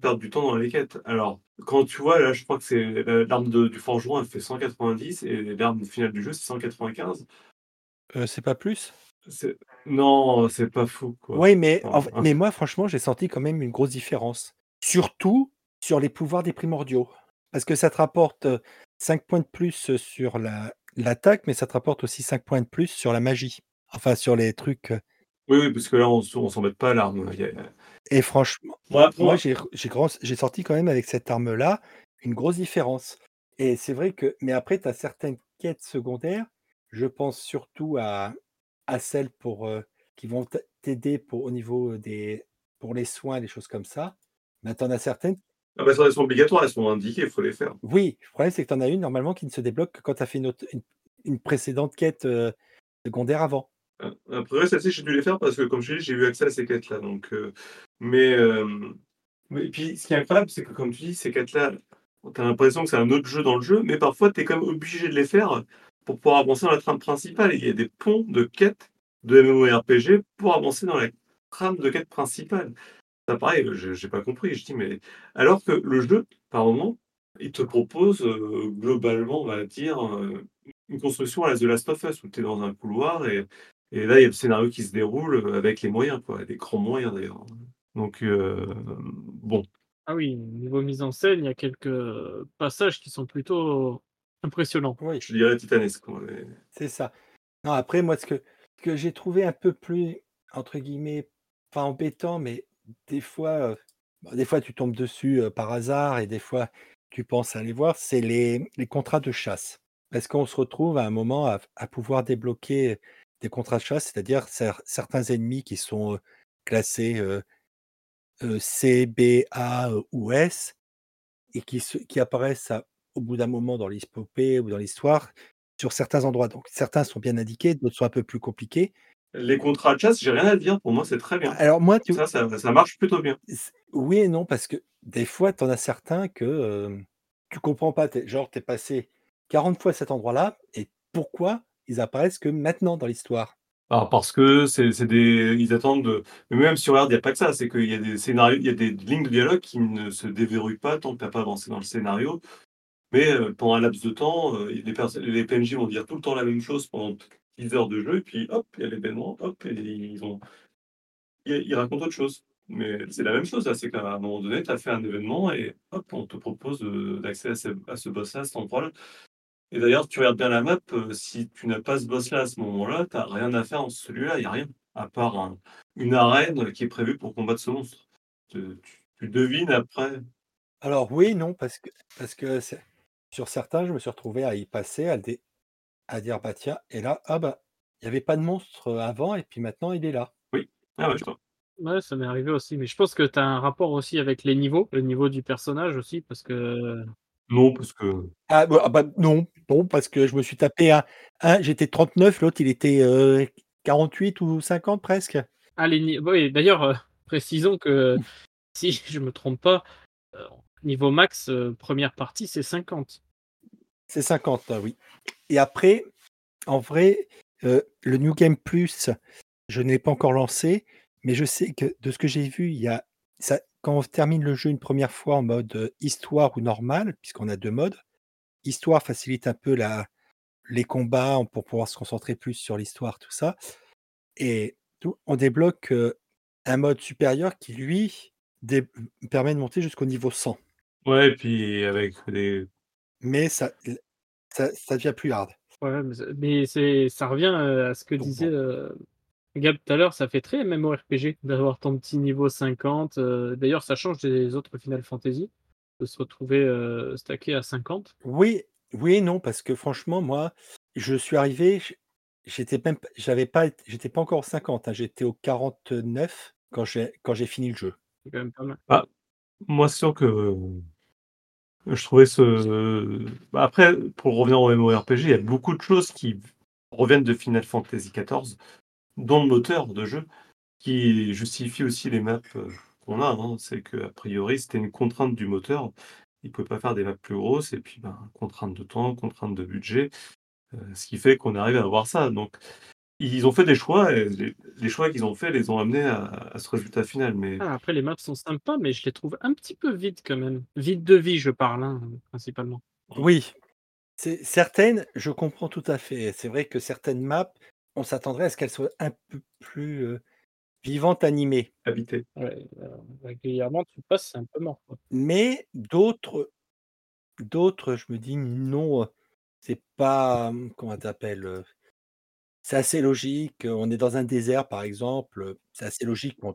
perdre du temps dans les quêtes. Alors, quand tu vois, là, je crois que c'est la l'arme du forgeron, elle fait 190 et l'arme finale du jeu, c'est 195. Heu, c'est pas plus? Non, c'est pas fou, quoi. Oui, mais en moi, franchement, j'ai senti quand même une grosse différence. Surtout sur les pouvoirs des primordiaux. Parce que ça te rapporte, 5 points de plus, sur la l'attaque, mais ça te rapporte aussi 5 points de plus sur la magie. Enfin, sur les trucs, heu oui, oui, parce que là, on on s'embête pas à l'arme, et franchement, moi moi, moi j'ai sorti quand même avec cette arme-là une grosse différence et c'est vrai que mais après, tu as certaines quêtes secondaires, je pense surtout à à celles pour, heu, qui vont t'a t'aider pour au niveau, des pour les soins, des choses comme ça. Mais tu en as certaines Ah bah, ça, elles sont obligatoires, elles sont indiquées, il faut les faire. oui, le problème, c'est que tu en as une normalement qui ne se débloque que quand tu as fait une autre une une précédente quête, heu, secondaire avant. A après celle-ci, j'ai dû les faire parce que comme je dit, j'ai eu accès à ces quêtes-là donc heu, mais et puis ce qui est incroyable, c'est que comme tu dis, ces quêtes-là, tu as l'impression que c'est un autre jeu dans le jeu, mais parfois tu es quand même obligé de les faire pour pouvoir avancer dans la trame principale. Il y a des ponts de quêtes de MMORPG pour avancer dans la trame de quête principale. Ça pareil, je j'ai pas compris, je dis: «Mais» alors que le jeu, par moment, il te propose, globalement, on va dire, une construction à la The Last of Us où tu es dans un couloir et et là, il y a le scénario qui se déroule, avec les moyens quoi, des grands moyens d'ailleurs. Donc bon. Ah oui, niveau mise en scène, il y a quelques passages qui sont plutôt impressionnants. Oui. Je dirais titanesque. C'est ça. Non, après moi, ce que ce que j'ai trouvé un peu plus, entre guillemets, pas embêtant, mais des fois, bah, des fois tu tombes dessus, par hasard et des fois tu penses aller voir, c'est les les contrats de chasse. Parce qu'on se retrouve à un moment à à pouvoir débloquer des contrats de chasse, c'est-à-dire cer certains ennemis qui sont, classés, C, B, A, heu, ou S et qui se qui apparaissent à au bout d'un moment dans ou dans l'histoire, sur certains endroits. Donc certains sont bien indiqués, d'autres sont un peu plus compliqués. Les contrats de chasse, j'ai rien à dire, pour moi, c'est très bien. Alors moi, tu Ça ça ça marche plutôt bien. Oui et non, parce que des fois, tu en as certains que, hem, tu comprends pas. Es genre, tu es passé 40 fois cet endroit-là et pourquoi ils apparaissent que maintenant dans l'histoire? Alors parce que c'est des ils attendent de mais même si regarde, il y a pas que ça, c'est qu'il y a des scénarios il y a des lignes de dialogue qui ne se déverrouillent pas tant que tu as pas avancé dans le scénario. Mais heu, pendant un laps de temps, heu, les les PNJ vont dire tout le temps la même chose pendant 10 heures de jeu et puis hop, il y a l'événement, hop et ils ont ils racontent autre chose. Mais c'est la même chose là, c'est qu'à un moment donné, tu as fait un événement et hop, on te propose, heu, d'accès à ce boss-là, à cet endroit-là. Et d'ailleurs, tu regardes bien la map, heu, si tu n'as pas ce boss-là à ce moment-là, tu as rien à faire dans celui-là, il y a rien. À part un une arène qui est prévue pour combattre ce monstre. Tu devines après. Alors oui non, parce que parce que sur certains, je me suis retrouvé à y passer, à dé à dire: «Bah tiens» et là, ah bah, il y avait pas de monstre, heu, avant et puis maintenant il est là. Oui. Ah ouais, je vois. Ouais, ça m'est arrivé aussi, mais je pense que tu as un rapport aussi avec les niveaux, le niveau du personnage aussi parce que Non, parce que Ah bah ah bah non, non parce que je me suis tapé un un j'étais 39, l'autre il était, heu, 48 ou 50 presque. Ah les ni oui d'ailleurs, heu, précisons que [laughs] si je me trompe pas, niveau max, 1re partie, c'est 50. C'est 50, ah oui. Et après, en vrai, heu, le New Game Plus, je ne l'ai pas encore lancé, mais je sais que de ce que j'ai vu, il y a quand on termine le jeu une 1re fois en mode, heu, histoire ou normal, puisqu'on a 2 modes. Histoire facilite un peu la les combats, pour pouvoir se concentrer plus sur l'histoire, tout ça. Et tout on débloque, heu, un mode supérieur qui lui permet de monter jusqu'au niveau 100. Ouais et puis avec les Mais ça ça ça devient plus hard. Ouais, mais c'est ça revient, heu, à ce que Donc disait, heu, Gab tout à l'heure, ça fait très MMORPG d'avoir ton petit niveau 50, heu, d'ailleurs ça change des autres Final Fantasy, de se retrouver, stacké à 50. Oui, oui et non, parce que franchement, moi, je suis arrivé, j'étais même j'avais pas ét j'étais pas encore aux 50, hein, j'étais aux 49 quand j'ai quand j'ai fini le jeu. C'est quand même pas mal. Bah, moi, c'est sûr que je trouvais ce bah, après, pour revenir au MMORPG, il y a beaucoup de choses qui reviennent de Final Fantasy XIV, dont le moteur de jeu, qui justifie aussi les maps, heu, qu'on a, hein. C'est qu'a priori, c'était une contrainte du moteur. Il pouvait pas faire des maps plus grosses et puis, ben, contrainte de temps, contrainte de budget, heu, ce qui fait qu'on arrive à avoir ça. Donc, ils ont fait des choix et les les choix qu'ils ont faits les ont amenés à à ce résultat final, mais Ah, après les maps sont sympas, mais je les trouve un petit peu vides quand même. Vides de vie, je parle, hein, principalement. Oui, c'est certaines, je comprends tout à fait. C'est vrai que certaines maps, on s'attendrait à ce qu'elles soient un peu plus, heu, vivantes, animées. Habité. Ouais, heu, régulièrement tu passes, c'est un peu mort, quoi. Mais d'autres d'autres, je me dis: «Non, c'est pas, comment tu appelles, heu, c'est assez logique, on est dans un désert par exemple, c'est assez logique qu'on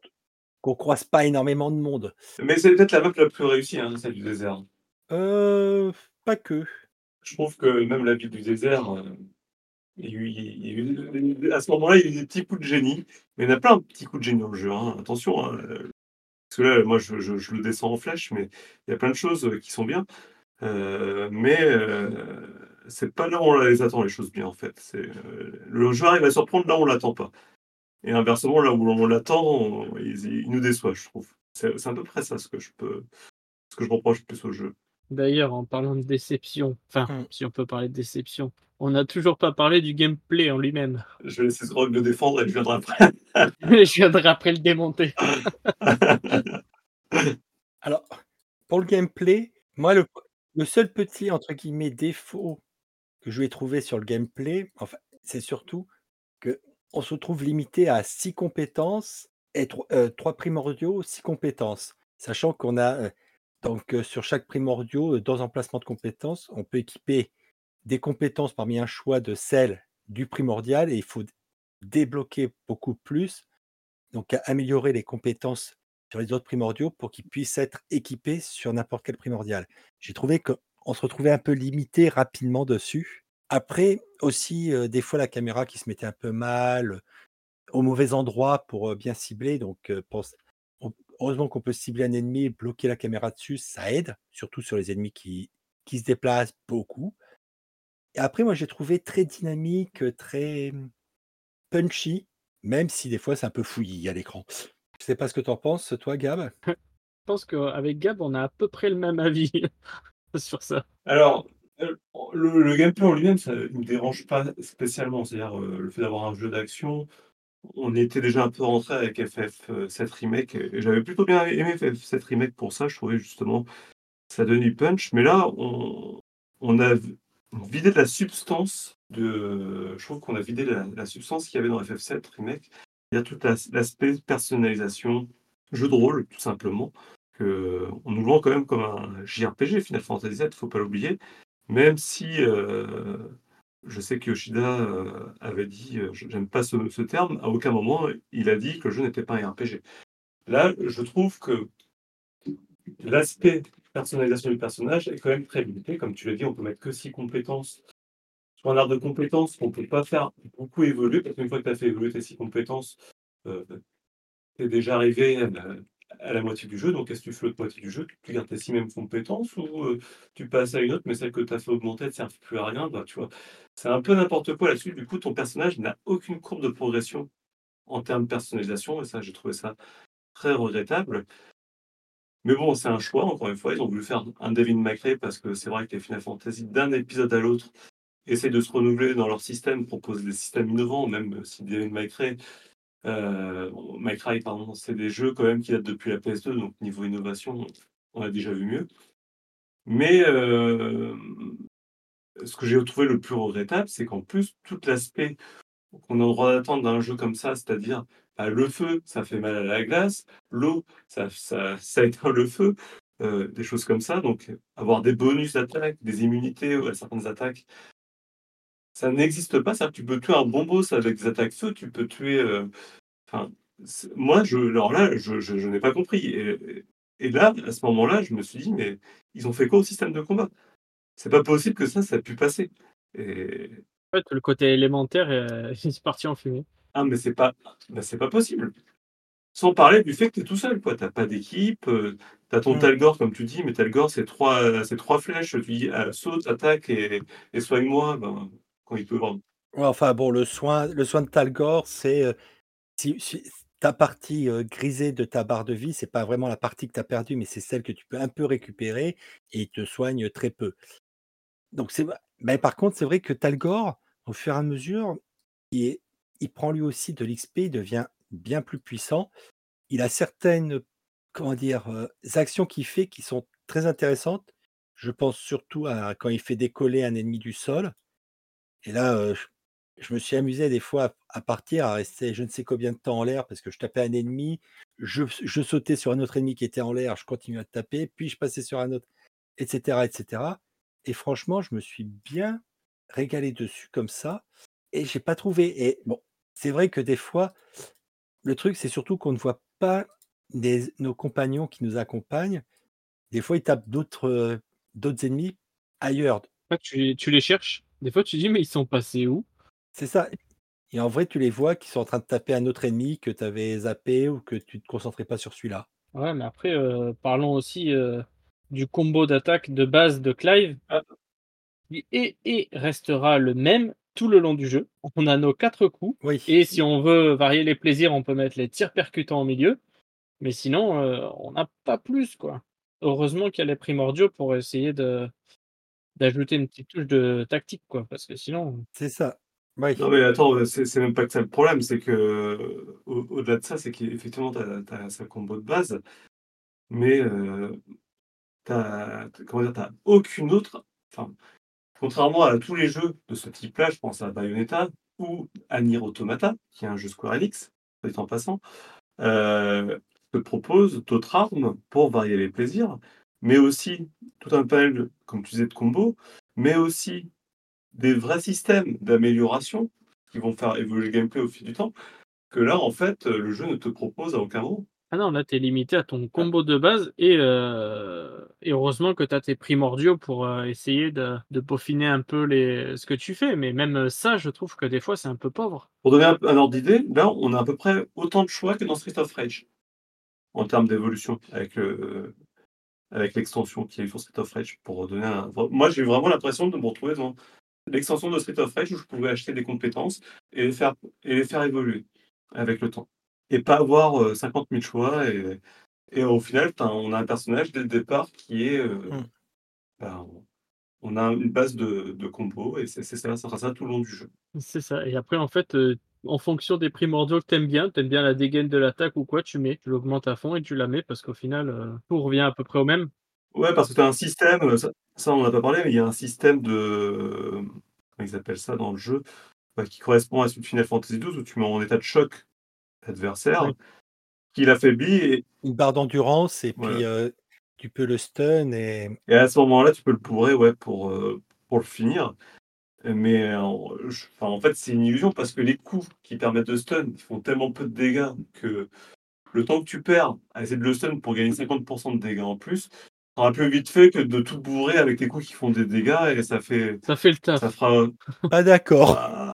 qu'on croise pas énormément de monde». Mais c'est peut-être la map la plus réussie, hein, celle du désert. Heu, pas que. Je trouve que même la ville du désert, heu, il y a eu il y a eu à ce moment-là, il y a eu des petits coups de génie. Mais il y en a plein de petits coups de génie dans le jeu, hein, attention, hein, parce que là, moi, je je je le descends en flèche, mais il y a plein de choses, qui sont bien. Mais c'est pas là où on les attend les choses bien en fait. C'est euh, le joueur il va surprendre là où on l'attend pas. Et inversement là où on l'attend, on- il, il nous déçoit, je trouve. C'est c'est à peu près ça ce que je peux, ce que je reproche plus au jeu. D'ailleurs, en parlant de déception, enfin, Mm. si on peut parler de déception, on n'a toujours pas parlé du gameplay en lui-même. Je vais laisser Zrog le défendre et je viendrai après. [laughs] Je viendrai après le démonter. [laughs] Alors, pour le gameplay, moi, le, le seul petit, entre guillemets, défaut que je vais trouver sur le gameplay, enfin, c'est surtout que on se trouve limité à six compétences et euh, trois primordiaux, six compétences. Sachant qu'on a, euh, donc, euh, sur chaque primordiaux, dans emplacement de compétences, on peut équiper des compétences parmi un choix de celles du primordial et il faut débloquer beaucoup plus, donc améliorer les compétences sur les autres primordiaux pour qu'ils puissent être équipés sur n'importe quel primordial. J'ai trouvé qu'on se retrouvait un peu limité rapidement dessus. Après, aussi, des fois, la caméra qui se mettait un peu mal, au mauvais endroit pour bien cibler. Donc, pense- on- heureusement qu'on peut cibler un ennemi bloquer la caméra dessus, ça aide, surtout sur les ennemis qui, qui se déplacent beaucoup. Et après, moi, j'ai trouvé très dynamique, très hum, punchy, même si des fois, c'est un peu fouillis à l'écran. Je sais pas ce que tu en penses, toi, Gab? [laughs] Je pense qu'avec Gab, on a à peu près le même avis [laughs] sur ça. Alors, euh, le, gameplay en lui-même, ça ne me dérange pas spécialement. C'est-à-dire, euh, le fait d'avoir un jeu d'action, on était déjà un peu rentré avec FF7 Remake, et j'avais plutôt bien aimé FF7 Remake pour ça. Je trouvais justement ça donnait du punch. Mais là, on, a vidé de la substance de. Je trouve qu'on a vidé la, la substance qu'il y avait dans FF7 Remake. Il y a tout la- l'aspect personnalisation, jeu de rôle, tout simplement. On nous vend quand même comme un JRPG, Final Fantasy VII, faut pas l'oublier. Même si euh, je sais que Yoshida euh, avait dit, euh, j'aime pas ce, terme, à aucun moment il a dit que le jeu n'était pas un RPG. Là, je trouve que l'aspect personnalisation du personnage est quand même très limité. Comme tu l'as dit, on peut mettre que six compétences sur un arbre de compétences qu'on ne peut pas faire beaucoup évoluer, parce qu'une fois que tu as fait évoluer tes six compétences, tu es déjà arrivé à à la moitié du jeu. Donc, qu'est-ce que tu fais l'autre moitié du jeu? Tu gardes tes six mêmes compétences ou euh, tu passes à une autre, mais celle que tu as fait augmenter ne sert plus à rien? Bah, tu vois. C'est un peu n'importe quoi là-dessus. Du coup, ton personnage n'a aucune courbe de progression en termes de personnalisation, et ça, j'ai trouvé ça très regrettable. Mais bon, c'est un choix, encore une fois. Ils ont voulu faire un Devin McRae parce que c'est vrai que les Final Fantasy, d'un épisode à l'autre, essayent de se renouveler dans leur système, proposent des systèmes innovants, même si Devin McRae, euh, McRae, pardon, c'est des jeux quand même qui datent depuis la PS2, donc niveau innovation, on a déjà vu mieux. Mais euh, ce que j'ai trouvé le plus regrettable, c'est qu'en plus, tout l'aspect qu'on a le droit d'attendre d'un jeu comme ça, c'est-à-dire bah, le feu, ça fait mal à la glace, l'eau, ça, éteint le feu, euh, des choses comme ça. Donc, avoir des bonus d'attaque, des immunités à certaines attaques, ça n'existe pas. Ça, tu peux tuer un bon boss avec des attaques feu, tu peux tuer. euh, Enfin, c'est- moi, je, alors là, je, je, je n'ai pas compris. Et, et là, à ce moment-là, je me suis dit, mais ils ont fait quoi au système de combat? C'est pas possible que ça, ça a pu passer. Et, En fait, le côté élémentaire, euh, [laughs] il est parti en fumée. Ah, mais c'est pas, bah, c'est pas possible. Sans parler du fait que tu es tout seul, quoi. T'as pas d'équipe, euh, t'as ton Mm. Talgor, comme tu dis, mais Talgor, c'est trois, c'est trois flèches. Tu dis, ah, saute, attaque et, et soigne-moi, ben, quand il enfin bon, le soin, le soin de Talgor, c'est euh, si, ta partie euh, grisée de ta barre de vie, c'est pas vraiment la partie que tu as perdue, mais c'est celle que tu peux un peu récupérer et il te soigne très peu. Donc c'est, mais par contre, c'est vrai que Talgor, au fur et à mesure, il, prend lui aussi de l'XP, il devient bien plus puissant. Il a certaines, euh, actions qu'il fait qui sont très intéressantes. Je pense surtout à quand il fait décoller un ennemi du sol. Et là, je, me suis amusé des fois à, partir, à rester je ne sais combien de temps en l'air parce que je tapais un ennemi, je, sautais sur un autre ennemi qui était en l'air, je continuais à taper, puis je passais sur un autre, etc., etc. Et franchement, je me suis bien régalé dessus comme ça et j'ai pas trouvé. Et bon, c'est vrai que des fois, le truc, c'est surtout qu'on ne voit pas nos compagnons qui nous accompagnent. Des fois, ils tapent d'autres ennemis ailleurs. Tu les cherches? Des fois, tu dis, mais ils sont passés où? C'est ça. Et en vrai, tu les vois qui sont en train de taper un autre ennemi que tu avais zappé ou que tu te concentrais pas sur celui-là. Ouais, mais après, euh, parlons aussi euh, du combo d'attaque de base de Clive. Ah. qui est et restera le même tout le long du jeu. On a nos quatre coups. Oui. Et si on veut varier les plaisirs, on peut mettre les tirs percutants au milieu. Mais sinon, euh, on n'a pas plus, quoi. Heureusement qu'il y a les primordiaux pour essayer de d'ajouter une petite touche de tactique, quoi. Parce que sinon. C'est ça. Oui. Non, mais attends, c'est même pas que ça le problème, c'est que au- au-delà de ça, c'est qu'effectivement, tu as, sa combo de base, mais euh, t'as comment dire, t'as aucune autre. Enfin, contrairement à tous les jeux de ce type-là, je pense à Bayonetta ou à Nier Automata, qui est un jeu Square Enix, en passant, euh, te propose d'autres armes pour varier les plaisirs, mais aussi tout un panel, comme tu disais, de combos, mais aussi des vrais systèmes d'amélioration qui vont faire évoluer le gameplay au fil du temps, que là, en fait, le jeu ne te propose à aucun moment. Ah non, là, tu es limité à ton combo de base et, euh, et heureusement que tu as tes primordiaux pour euh, essayer de, de peaufiner un peu les, ce que tu fais. Mais même ça, je trouve que des fois, c'est un peu pauvre. Pour donner un, un ordre d'idée, là, on a à peu près autant de choix que dans Street of Rage en termes d'évolution avec le avec l'extension qui est sur Street of Rage. Pour donner un... Moi, j'ai vraiment l'impression de me retrouver dans l'extension de Street of Rage où je pouvais acheter des compétences et les faire, et les faire évoluer avec le temps. Et pas avoir euh, 50 000 choix. Et, et au final, on a un personnage dès le départ qui est. Euh, Mm. ben, on a une base de, de combos et c'est c'est ça, ça sera ça tout le long du jeu. C'est ça. Et après, en fait, euh, en fonction des primordiaux que t'aimes bien, t'aimes bien la dégaine de l'attaque ou quoi, tu mets, tu l'augmentes à fond et tu la mets parce qu'au final, euh, tout revient à peu près au même. Ouais, parce que tu as un système, ça, ça, on n'en a pas parlé, mais il y a un système de. Comment ils appellent ça dans le jeu bah, Qui correspond à celui de Final Fantasy XII où tu mets en état de choc l'adversaire, Oui. qui l'affaiblit et, Une barre d'endurance et Voilà. puis euh, tu peux le stun et et à ce moment-là, tu peux le pourrer ouais, pour, euh, pour le finir. Mais euh, je- enfin, en fait, c'est une illusion parce que les coups qui permettent de stun ils font tellement peu de dégâts que le temps que tu perds à essayer de le stun pour gagner 50% de dégâts en plus, sera plus vite fait que de tout bourrer avec les coups qui font des dégâts et ça fait. Ça fait le taf. Ça fera. pas [laughs] d'accord. Ah,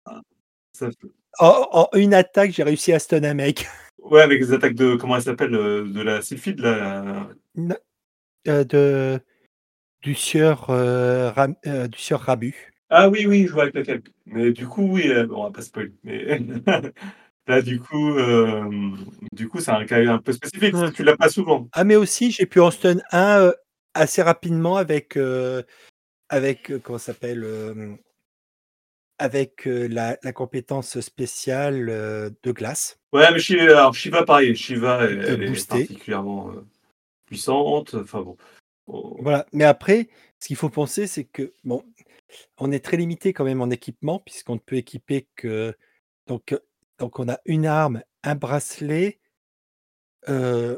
ça fait- En, en une attaque, j'ai réussi à stun un mec. [laughs] Ouais, avec les attaques de. Comment elle s'appelle euh, De la sylphide, là. Na- euh, de du sieur euh, Ram- euh, du sieur Rabu. Ah oui, oui, je vois avec laquelle. Mais du coup, oui, euh, bon, on va pas spoiler. Mais [laughs] là, du coup, euh, du coup, c'est un cas un peu spécifique. parce que Tu l'as pas souvent. Ah mais aussi j'ai pu en stun un euh, assez rapidement avec euh, avec euh, comment ça s'appelle euh, avec euh, la, la compétence spéciale euh, de glace. Ouais, mais Shiva, alors Shiva, pareil. Shiva, elle, elle est boosté. particulièrement euh, puissante. Enfin bon. On- Voilà. Mais après, ce qu'il faut penser, c'est que bon, on est très limité quand même en équipement puisqu'on ne peut équiper que donc donc on a une arme, un bracelet, euh,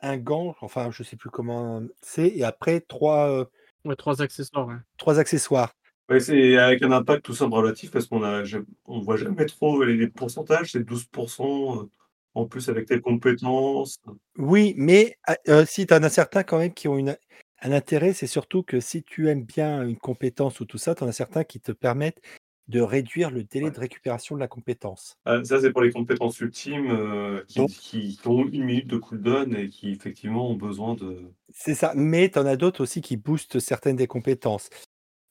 un gant, enfin je sais plus comment c'est, et après trois euh, Ouais, trois accessoires. ouais. trois accessoires. Ouais, c'est avec un impact tout simple relatif parce qu'on a, on voit jamais trop les, pourcentages. C'est 12% euh, en plus avec tes compétences. Oui, mais ah, euh, si tu en as certains quand même qui ont une, un intérêt, c'est surtout que si tu aimes bien une compétence ou tout ça, tu en as certains qui te permettent de réduire le délai Ouais. de récupération de la compétence. Ah, ça, c'est pour les compétences ultimes euh, qui, Donc- qui- qui ont une minute de cooldown et qui effectivement ont besoin de. C'est ça, mais tu en as d'autres aussi qui boostent certaines des compétences.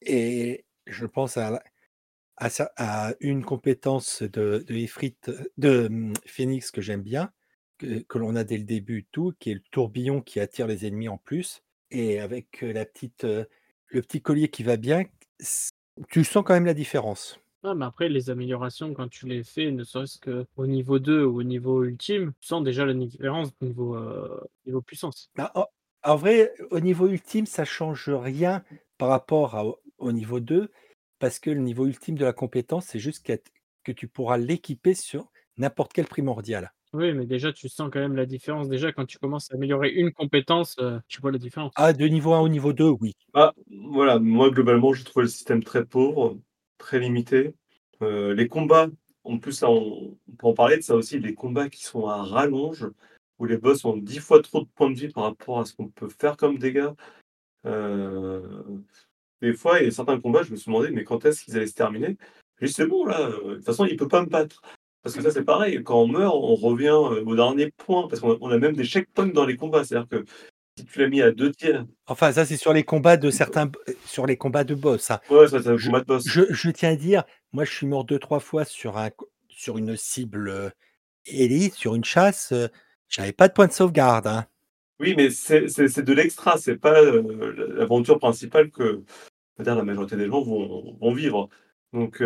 Et je pense à, la- à, cer- à une compétence de, de Ifrit, de hum, Phoenix que j'aime bien, que, que l'on a dès le début, tout, qui est le tourbillon qui attire les ennemis en plus. Et avec la petite, le petit collier qui va bien, tu sens quand même la différence. Ah, mais après, les améliorations, quand tu les fais, ne serait-ce qu'au niveau 2 ou au niveau ultime, tu sens déjà la différence au niveau, euh, niveau puissance. Bah, en, en vrai, au niveau ultime, ça change rien par rapport à- au niveau 2, parce que le niveau ultime de la compétence, c'est juste que tu pourras l'équiper sur n'importe quel primordial. Oui, mais déjà, tu sens quand même la différence. Déjà, quand tu commences à améliorer une compétence, euh, tu vois la différence. Ah, de niveau 1 au niveau 2, oui. Ah, voilà, moi globalement, j'ai trouvé le système très pauvre, très limité. Euh, les combats, en plus, ça, on, on peut en parler de ça aussi, les combats qui sont à rallonge, où les boss ont 10 fois trop de points de vie par rapport à ce qu'on peut faire comme dégâts. Euh, des fois, euh. Parce que ça, c'est pareil, quand on meurt, on revient euh, au dernier point, parce qu'on a, même des checkpoints dans les combats. C'est-à-dire que si tu l'as mis à 2 tiers Enfin, ça, c'est sur les combats de certains sur les combats de boss, hein. Ouais, ça, c'est un combat de boss. je je tiens à dire, moi, je suis mort 2-3 fois sur un sur une cible, heu, élite, sur une chasse, heu, j'avais pas de point de sauvegarde, hein. Oui, mais c'est de l'extra, c'est pas, l'aventure principale que, dire la majorité des gens vont vont vivre. Donc,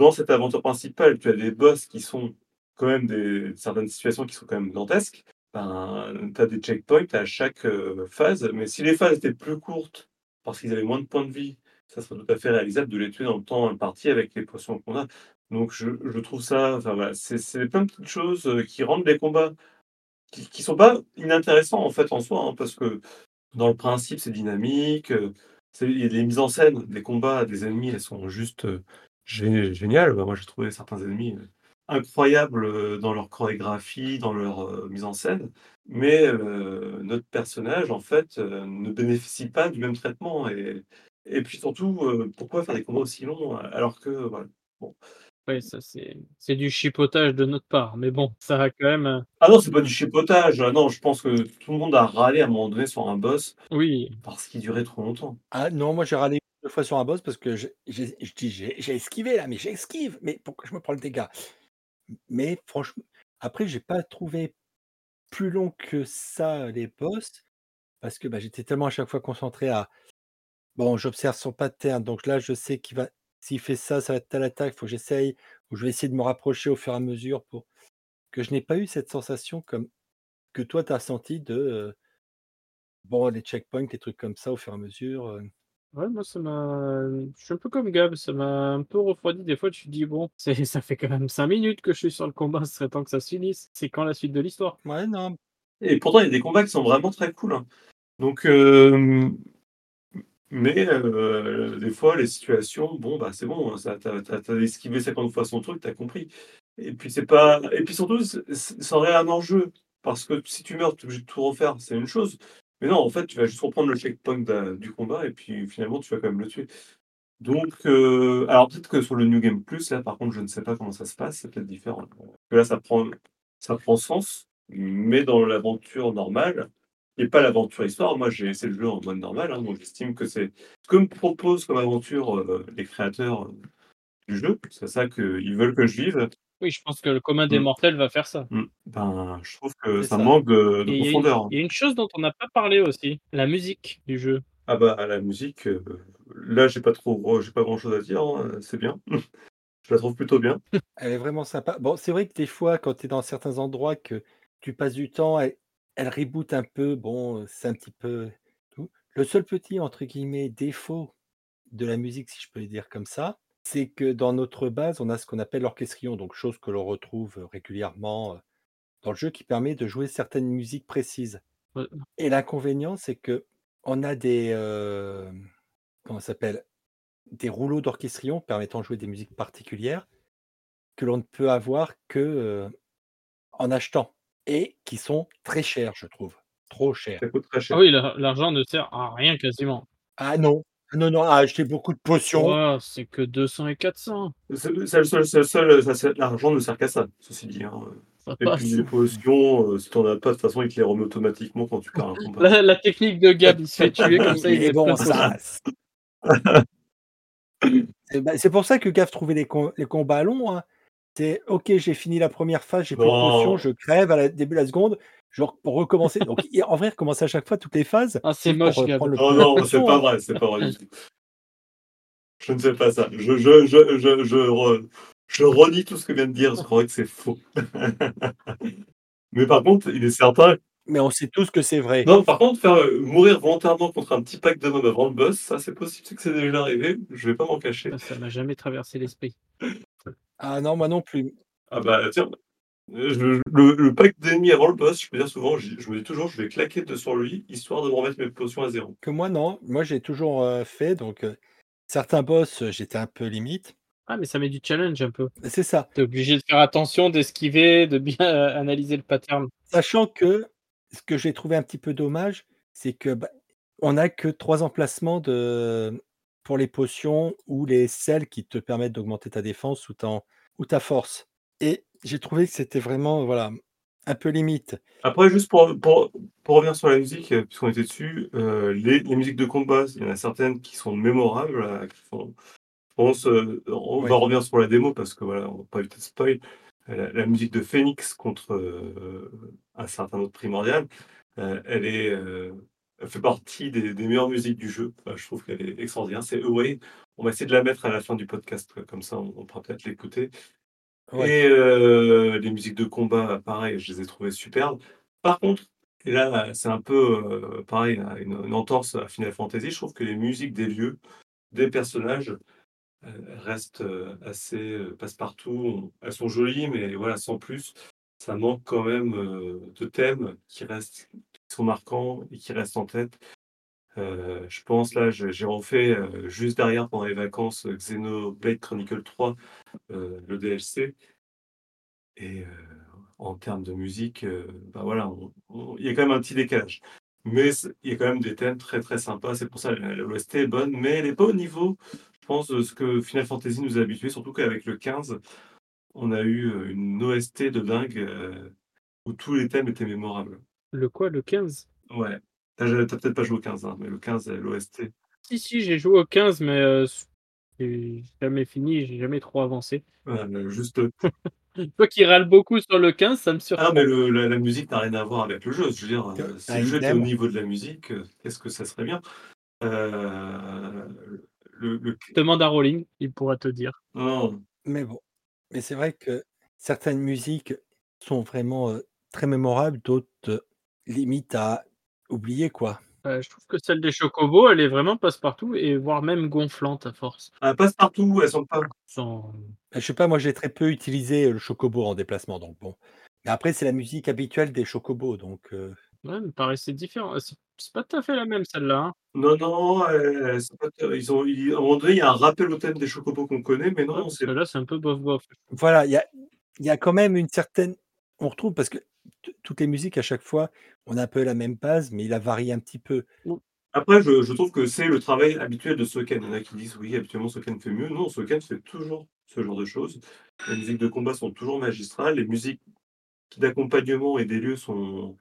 dans cette aventure principale, tu as des boss qui sont quand même des certaines situations qui sont quand même dantesques. Ben, tu as des checkpoints à chaque, heu, phase, mais si les phases étaient plus courtes, parce qu'ils avaient moins de points de vie, ça serait tout à fait réalisable de les tuer dans le temps imparti avec les potions qu'on a. Donc je je trouve ça enfin voilà, c'est plein de petites choses, heu, qui rendent les combats qui qui sont pas inintéressants en fait en soi, hein, parce que dans le principe c'est dynamique, a des mises en scène des combats des ennemis, elles sont juste, gé géniales. Bah, moi j'ai trouvé certains ennemis, heu, incroyables, heu, dans leur chorégraphie, dans leur, heu, mise en scène. Mais, notre personnage en fait, ne bénéficie pas du même traitement et et puis surtout, pourquoi faire des combats aussi longs alors que voilà, bon. Ouais, ça c'est c'est du chipotage de notre part, mais bon, ça a quand même, Ah non, c'est pas du chipotage, non, je pense que tout le monde a râlé à un moment donné sur un boss Oui. parce qu'il durait trop longtemps. Ah non, moi j'ai râlé 2 fois sur un boss parce que je dis: «J'ai esquivé là, mais j'esquive, mais pourquoi je me prends le dégât?» mais franchement après j'ai pas trouvé plus long que ça les boss, parce que, bah, j'étais tellement à chaque fois concentré à bon, j'observe son pattern, donc là je sais qu'il va s'il fait ça, ça va être telle attaque, faut que j'essaye ou je vais essayer de me rapprocher au fur et à mesure pour que je n'ai pas eu cette sensation comme que toi tu as ressenti de, heu bon, les checkpoints, les trucs comme ça au fur et à mesure, heu Ouais, moi ça m'a je suis un peu comme Gab, ça m'a un peu refroidi. Des fois tu te dis: «Bon, [laughs] ça fait quand même 5 minutes que je suis sur le combat, ce serait temps que ça se finisse. C'est quand la suite de l'histoire?» Ouais, non. Et pourtant il y a des combats qui sont vraiment très cool, hein. Donc, m mais, heu, des fois les situations, bon, bah, c'est bon, ça tu as tu as tu as esquivé 50 fois son truc, tu as compris. Et puis c'est pas et puis surtout ça aurait un enjeu, parce que si tu meurs, tu es obligé de tout refaire, c'est une chose. Mais non, en fait, tu vas juste reprendre le checkpoint du combat et puis finalement tu vas quand même le tuer. Donc, heu, alors peut-être que sur le New Game Plus, là par contre, je ne sais pas comment ça se passe, c'est peut-être différent. Que là ça prend ça prend sens, mais dans l'aventure normale et pas l'aventure histoire, moi j'ai essayé le jeu en mode normal, hein, donc j'estime que c'est ce que me proposent comme aventure, heu, les créateurs, heu, du jeu, c'est ça qu'ils veulent que je vive. Oui, je pense que le commun des Mmh. mortels va faire ça. Mmh, ben, je trouve que ça ça. manque de de Et il y a une profondeur, il y a une chose dont on n'a pas parlé aussi, la musique du jeu. Ah bah, la musique, heu, là j'ai pas trop j'ai pas grand chose à dire, hein, c'est bien. [laughs] Je la trouve plutôt bien. [laughs] Elle est vraiment sympa. Bon, c'est vrai que des fois, quand tu es dans certains endroits que tu passes du temps, elle elle reboot un peu, bon, c'est un petit peu tout. Le seul petit, entre guillemets, «défaut» de la musique, si je peux le dire comme ça, c'est que dans notre base, on a ce qu'on appelle l'orchestrion, donc chose que l'on retrouve, heu, régulièrement, heu, dans le jeu qui permet de jouer certaines musiques précises. Ouais. Et l'inconvénient, c'est qu'on a des, comment ça s'appelle? Des rouleaux d'orchestrion permettant de jouer des musiques particulières que l'on ne peut avoir que, en achetant et qui sont très chères, je trouve, trop chères. Ça coûte très Ah cher. oui, l'ar l'argent ne sert à rien quasiment. Ah non, non, non, à acheter beaucoup de potions. C'est que 200 et 400. C'est le c'est le seul c'est le seul ça sert l'argent ne sert qu'à ça, ceci dit, hein, Et puis les potions, heu, si tu en as pas, de toute façon, ils te les remet automatiquement quand tu perds un combat. [laughs] La la technique de Gab, il se fait tuer comme ça, il met bon, ça Et bah, c'est pour ça que Gav trouvait les com les combats longs, hein. C'est OK, j'ai fini la 1re phase, j'ai plus de potions, je crève à la début de la seconde, genre pour recommencer. [laughs] Donc en vrai, il recommençait à chaque fois toutes les phases, Ah, c'est moche, reprendre le Non, non, c'est pas hein. vrai, c'est pas vrai du [laughs] tout. Je ne fais pas ça. Je je je je je re je renie tout ce que vient de dire, je crois que c'est faux. [laughs] Mais par contre, il est certain Mais on sait tous que c'est vrai. non, par contre, faire, heu, mourir volontairement contre un petit pack de mobs avant le boss, ça c'est possible, c'est que c'est déjà arrivé, je vais pas m'en cacher. Ça, ça m'a jamais traversé l'esprit. Ah non, moi non plus. Ah bah, tiens, je le le pack d'ennemis avant le boss, je peux dire souvent, je je me dis toujours: «Je vais claquer 2 sur lui, histoire de me remettre mes potions à 0». Que moi non, moi j'ai toujours, heu, fait donc heu, certains boss, j'étais un peu limite. Ah, mais ça met du challenge un peu. C'est ça. Tu es obligé de faire attention, d'esquiver, de bien analyser le pattern. Sachant que, ce que j'ai trouvé un petit peu dommage, c'est que, bah, on a que 3 emplacements de pour les potions ou les sels qui te permettent d'augmenter ta défense ou ton ou ta force. Et j'ai trouvé que c'était vraiment, voilà, un peu limite. Après, juste pour, pour, pour revenir sur la musique, euh, puisqu'on était dessus, euh, les, les musiques de combat, il y en a certaines qui sont mémorables. euh, qui font- je pense, euh, on va revenir sur la démo parce que voilà, on va pas éviter de spoil. La, la musique de Phoenix contre euh, un certain autre primordial, elle est, elle fait partie des, des meilleures musiques du jeu. Enfin, je trouve qu'elle est extraordinaire. C'est Away. On va essayer de la mettre à la fin du podcast, quoi, comme ça on, on pourra peut-être l'écouter. Et euh, les musiques de combat, pareil, je les ai trouvées superbes. Par contre, et là, c'est un peu euh, pareil, une, une entorse à Final Fantasy. Je trouve que les musiques des lieux, des personnages, euh, restent assez passe-partout. Elles sont jolies, mais voilà, sans plus. Ça manque quand même de thèmes qui restent, qui sont marquants et qui restent en tête. Euh, je pense là, j'ai refait euh, juste derrière pendant les vacances euh, Xenoblade Chronicle 3, euh, le DLC. Et en termes de musique, bah voilà, il y a quand même un petit décalage. Mais il y a quand même des thèmes très très sympas. C'est pour ça que l'OST est bonne, mais elle n'est pas au niveau, je pense, de ce que Final Fantasy nous a habitués. Surtout qu'avec le 15, on a eu une OST de dingue où tous les thèmes étaient mémorables. Le quoi, le 15 Ouais. T'as peut-être pas joué au 15, hein, mais le 15, euh, l'OST. Si, si, j'ai joué au 15, mais euh, j'ai jamais fini, j'ai jamais trop avancé. Ouais, juste. [laughs] Toi qui râles beaucoup sur le 15, ça me surprend. Ah, mais le- la, la musique n'a rien à voir avec le jeu. Je veux dire, euh, si Ah, le jeu était au niveau de la musique, euh, qu'est-ce que ça serait bien? Euh, le, le- Demande à Rowling, il pourra te dire. non, Mais bon, mais c'est vrai que certaines musiques sont vraiment euh, très mémorables, d'autres euh, limite à oublier quoi. Euh, je trouve que celle des Chocobos, elle est vraiment passe-partout et voire même gonflante à force. elle passe partout, elles sont pas. Sans- Je sais pas, moi j'ai très peu utilisé le chocobo en déplacement, donc bon. Mais après, c'est la musique habituelle des chocobos, donc euh, Ouais, elle me paraissait différent. C'est c'est pas tout à fait la même celle-là. hein. Non, non, sont pas- ils ont, ils- à un moment donné, il y a un rappel au thème des chocobos qu'on connaît, mais non, c'est là, c'est un peu bof-bof. voilà, il y a, il y a quand même une certaine. On retrouve parce que t- toutes les musiques à chaque fois, on a un peu la même base, mais il a varié un petit peu. Après, je, je trouve que c'est le travail habituel de Soken. Il y en a qui disent oui, habituellement Soken fait mieux. Non, Soken fait toujours ce genre de choses. Les musiques de combat sont toujours magistrales. Les musiques d'accompagnement et des lieux sont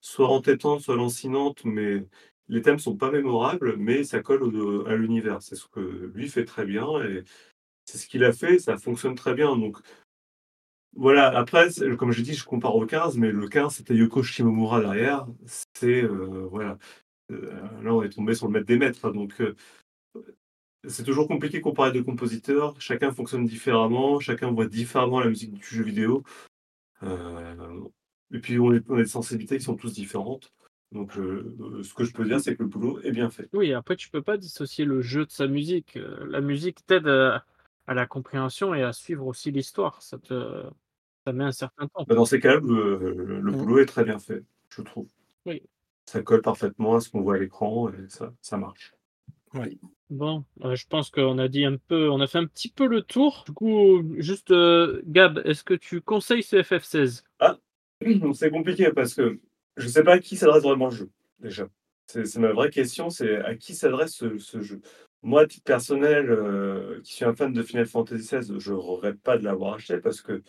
soit entêtantes, soit lancinantes, mais les thèmes sont pas mémorables, mais ça colle au- à l'univers. C'est ce que lui fait très bien et c'est ce qu'il a fait. Ça fonctionne très bien. Donc voilà, après, comme j'ai dit, je compare au 15, mais le 15, c'était Yoko Shimomura derrière. C'est, euh, voilà. Euh, là, on est tombé sur le maître des maîtres. hein, donc, euh, c'est toujours compliqué de comparer deux compositeurs. Chacun fonctionne différemment. Chacun voit différemment la musique du jeu vidéo. Et puis, on, a des sensibilités qui sont tous différentes. Donc, ce que je peux dire, c'est que le boulot est bien fait. Oui, après, tu peux pas dissocier le jeu de sa musique. La musique t'aide à, à la compréhension et à suivre aussi l'histoire. Ça te ça met un certain temps. Bah, dans ces cas-là, le, le- le Mm. boulot est très bien fait, je trouve. Oui. Ça colle parfaitement à ce qu'on voit à l'écran et ça, ça marche. Bon, euh, je pense qu'on a dit un peu, on a fait un petit peu le tour. Du coup, juste euh, Gab, est-ce que tu conseilles ce FF16 [clears throat] C'est compliqué parce que je ne sais pas à qui s'adresse vraiment le jeu, déjà. C'est c'est ma vraie question, c'est à qui s'adresse ce, ce jeu? Moi, à titre personnel, euh, qui suis un fan de Final Fantasy XVI, je ne regrette pas de l'avoir acheté parce que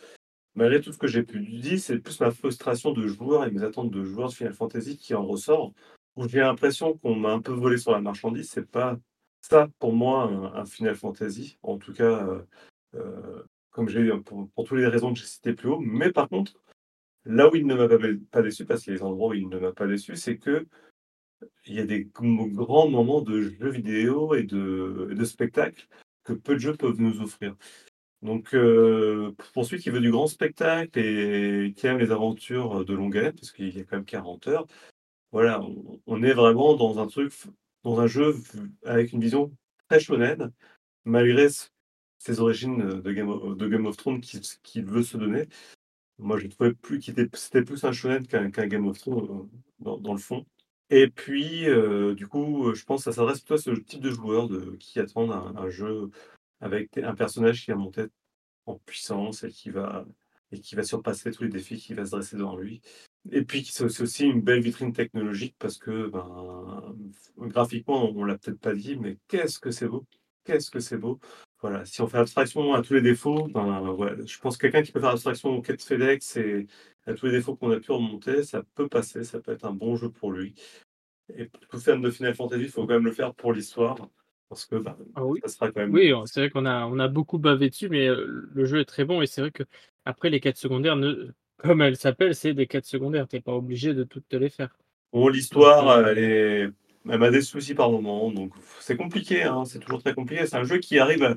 malgré tout ce que j'ai pu dire, c'est plus ma frustration de joueur et mes attentes de joueur de Final Fantasy qui en ressort, où j'ai l'impression qu'on m'a un peu volé sur la marchandise. C'est pas ça, pour moi, un, Final Fantasy. En tout cas, euh, euh, comme j'ai pour, pour toutes les raisons que j'ai citées plus haut. Mais par contre, Là où il ne m'a pas, déçu, parce qu'il y a des endroits où il ne m'a pas déçu, c'est que il y a des grands moments de jeux vidéo et de, et de spectacles que peu de jeux peuvent nous offrir. Donc, euh, pour celui qui veut du grand spectacle et qui aime les aventures de longue haleine, parce qu'il y a quand même 40 heures, voilà, on, est vraiment dans un truc, dans un jeu avec une vision très shonen, malgré ses origines de Game of, Thrones qu'il veut se donner. Moi, je trouvais plus qu'il était, c'était plus un shonen qu'un Game of Thrones euh, dans, le fond. Et puis, euh, du coup, je pense que ça s'adresse plutôt à ce type de joueurs de, qui attendent un jeu avec un personnage qui va monter en puissance et qui va, et qui va surpasser tous les défis qui va se dresser devant lui. Et puis, c'est aussi une belle vitrine technologique parce que ben, graphiquement, on l'a peut-être pas dit, mais qu'est-ce que c'est beau! Qu'est-ce que c'est beau! Voilà, si on fait abstraction à tous les défauts, ben, je pense que quelqu'un qui peut faire abstraction aux quêtes FedEx et à tous les défauts qu'on a pu remonter, ça peut passer, ça peut être un bon jeu pour lui. Et tout fan de Final Fantasy, il faut quand même le faire pour l'histoire, parce que bah, Ah oui. ça sera quand même. Oui, c'est vrai qu'on a, on a beaucoup bavé dessus, mais euh, le jeu est très bon et c'est vrai que après les quêtes secondaires, ne... comme elles s'appellent, c'est des quêtes secondaires. T'es pas obligé de toutes te les faire. Bon, l'histoire, elle est, elle m'a des soucis par moment, donc c'est compliqué, hein, c'est toujours très compliqué. C'est un jeu qui arrive, à-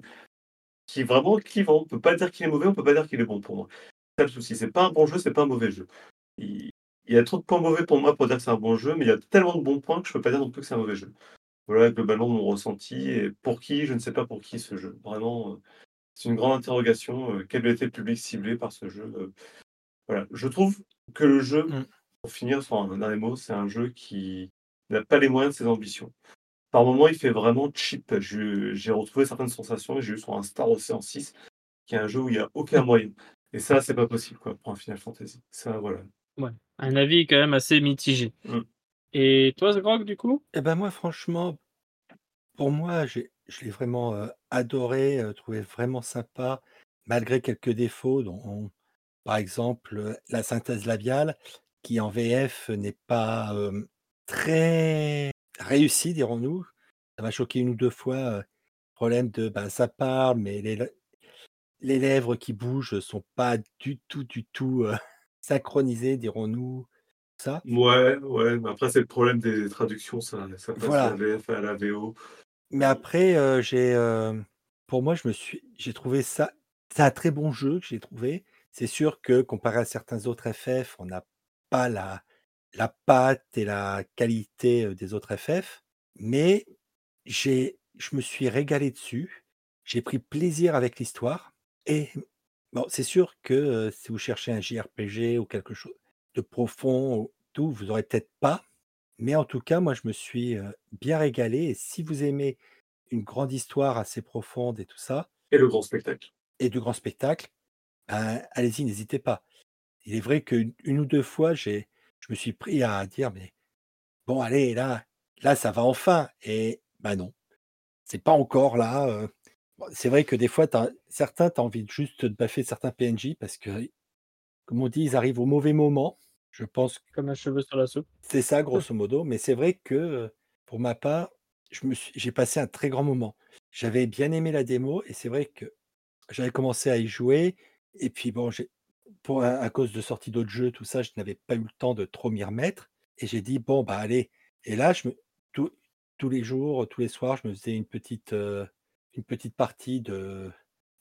qui est vraiment clivant. On peut pas dire qu'il est mauvais, on peut pas dire qu'il est bon pour moi. C'est le souci. C'est pas un bon jeu, c'est pas un mauvais jeu. Il, il y a trop de points mauvais pour moi pour dire que c'est un bon jeu, mais il y a tellement de bons points que je peux pas dire non plus que c'est un mauvais jeu. Voilà globalement mon ressenti. Et pour qui, je ne sais pas pour qui ce jeu. Vraiment, euh, c'est une grande interrogation. euh, Quel était le public ciblé par ce jeu euh, Voilà. Je trouve que le jeu, Mm. pour finir sur un dernier mot, c'est un jeu qui n'a pas les moyens de ses ambitions. Par moments, il fait vraiment cheap. J'ai retrouvé certaines sensations et j'ai eu sur un Star Ocean 6, qui est un jeu où il n'y a aucun moyen. Et ça, c'est pas possible quoi, pour un Final Fantasy. Ça, voilà. ouais, un avis quand même assez mitigé. Mm. Et toi, Grog, du coup? Eh ben moi, franchement, pour moi, je l'ai vraiment euh, adoré, euh, trouvé vraiment sympa, malgré quelques défauts, dont, par exemple, euh, la synthèse labiale, qui en VF n'est pas très réussie, dirons-nous. Ça m'a choqué une ou deux fois. problème de, ben, ça parle, mais les, le- les lèvres qui bougent sont pas du tout, du tout [laughs] synchronisées, dirons-nous. Ça. Ouais, ouais, mais après, c'est le problème des traductions, ça, ça passe Voilà. de la VF à la VO. Mais après, heu, j'ai, heu, pour moi, je me suis j'ai trouvé ça c'est un très bon jeu que j'ai trouvé. C'est sûr que comparé à certains autres FF, on n'a pas la la patte et la qualité, heu, des autres FF, mais j'ai je me suis régalé dessus. J'ai pris plaisir avec l'histoire et bon, c'est sûr que, si vous cherchez un JRPG ou quelque chose de profond ou tout, vous aurez peut-être pas, mais en tout cas, moi, je me suis, bien régalé et si vous aimez une grande histoire assez profonde et tout ça Et le grand spectacle. et du grand spectacle, ben, allez-y, n'hésitez pas. Il est vrai qu'une une ou 2 fois, j'ai je me suis pris à dire: «Mais bon, allez, là là, ça va enfin» et bah, non, c'est pas encore là. Bon, c'est vrai que des fois, certains, tu as envie de juste de baffer certains PNJ parce que, comme on dit, ils arrivent au mauvais moment. Je pense Comme un cheveu sur la soupe. C'est ça, grosso modo, mais c'est vrai que, pour ma part, je me suis j'ai passé un très grand moment. J'avais bien aimé la démo et c'est vrai que j'avais commencé à y jouer et puis bon, j'ai pour à à cause de sortie d'autres jeux, tout ça, je n'avais pas eu le temps de trop m'y remettre et j'ai dit: «Bon, bah, allez» et là, je me tous tous les jours, tous les soirs, je me faisais une petite, heu, une petite partie de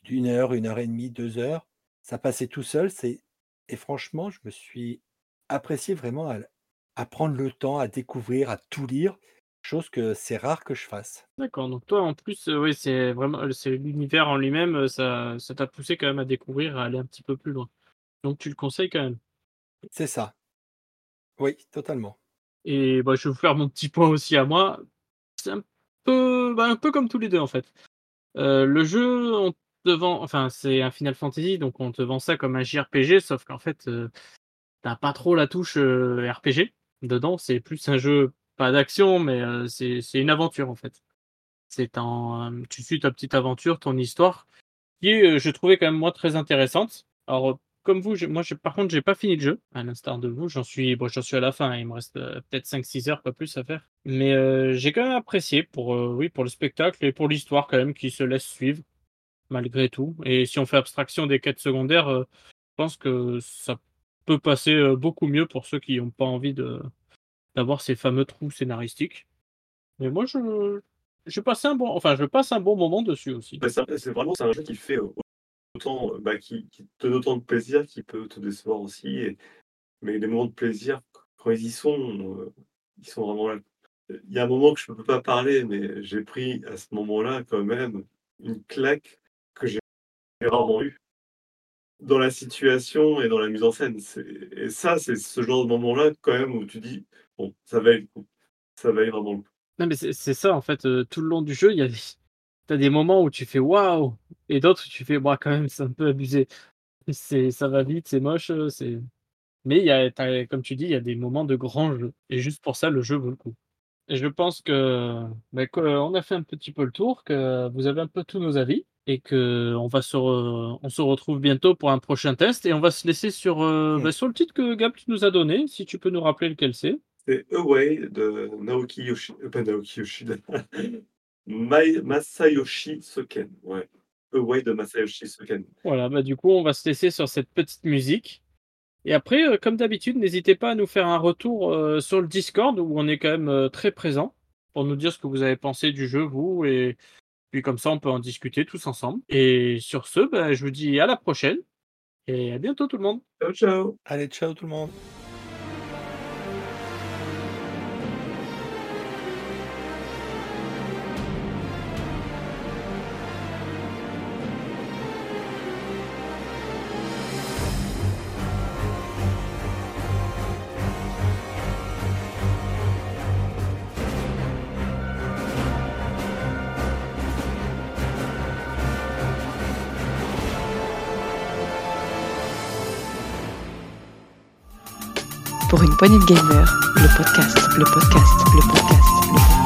d'une heure, une heure et demie, 2 heures. Ça passait tout seul, c'est et franchement, je me suis apprécié vraiment à à prendre le temps, à découvrir, à tout lire, chose que c'est rare que je fasse. D'accord, donc toi, en plus, heu, oui, c'est vraiment, heu, c'est l'univers en lui-même, heu, ça ça t'a poussé quand même à découvrir, à aller un petit peu plus loin. Donc tu le conseilles quand même? C'est ça. Oui, totalement. Et bah, je vais vous faire mon petit point aussi à moi. C'est un peu, bah, un peu comme tous les 2 en fait. Le jeu, on te vend enfin, c'est un Final Fantasy, donc on te vend ça comme un JRPG, sauf qu'en fait, tu pas trop la touche, heu, RPG dedans. C'est plus un jeu, pas d'action, mais heu, c'est une aventure en fait. C'est en, hem, tu suis ta petite aventure, ton histoire, qui je trouvais quand même moi très intéressante. Alors, comme vous, moi j'ai par contre j'ai pas fini le jeu, à l'instar de vous, j'en suis bon, j'en suis à la fin, hein, il me reste, peut-être 5-6 heures, pas plus à faire. Mais, j'ai quand même apprécié pour, oui, pour le spectacle et pour l'histoire quand même qui se laisse suivre, malgré tout. Et si on fait abstraction des quêtes secondaires, je pense que ça peut passer, heu, beaucoup mieux pour ceux qui ont pas envie d'avoir ces fameux trous scénaristiques. Mais moi je j'ai passé un bon enfin je passe un bon moment dessus aussi. C'est vraiment un jeu qui fait, heu, autant, heu, bah, qui te donne autant de plaisir, qui peut te décevoir aussi mais les moments de plaisir, quand ils y sont, ils sont vraiment là. Il y a un moment que je ne peux pas parler, mais j'ai pris à ce moment-là quand même une claque que j'ai rarement eue. Dans la situation et dans la mise en scène, et ça, c'est ce genre de moment-là quand même où tu dis: «Bon, ça valait le coup, ça valait vraiment le coup». Non mais c'est ça en fait, heu, tout le long du jeu, il y a tu des moments où tu fais: «Waouh!» et d'autres tu fais: «Bah, quand même, c'est un peu abusé». C'est ça va vite, c'est moche, heu, c'est mais il y a comme tu dis, il y a des moments de grand jeu et juste pour ça, le jeu vaut le coup. Et je pense que, bah, qu'on a fait un petit peu le tour, que vous avez un peu tous nos avis et que on va se re- on se retrouve bientôt pour un prochain test et on va se laisser sur euh, Hmm. bah, sur le titre que Gab tu nous as donné si tu peux nous rappeler lequel c'est C'est Away de Naoki Yoshida. Euh, pas Naoki Yoshida. [laughs] Mai- Masayoshi Soken. Ouais. Away de Masayoshi Soken. voilà bah du coup on va se laisser sur cette petite musique et après euh, comme d'habitude n'hésitez pas à nous faire un retour euh, sur le Discord où on est quand même très présent pour nous dire ce que vous avez pensé du jeu vous et puis comme ça on peut en discuter tous ensemble et sur ce bah, je vous dis à la prochaine et à bientôt tout le monde Ciao, ciao. Allez, ciao tout le monde. De gamer, le podcast, le podcast, le podcast, le podcast.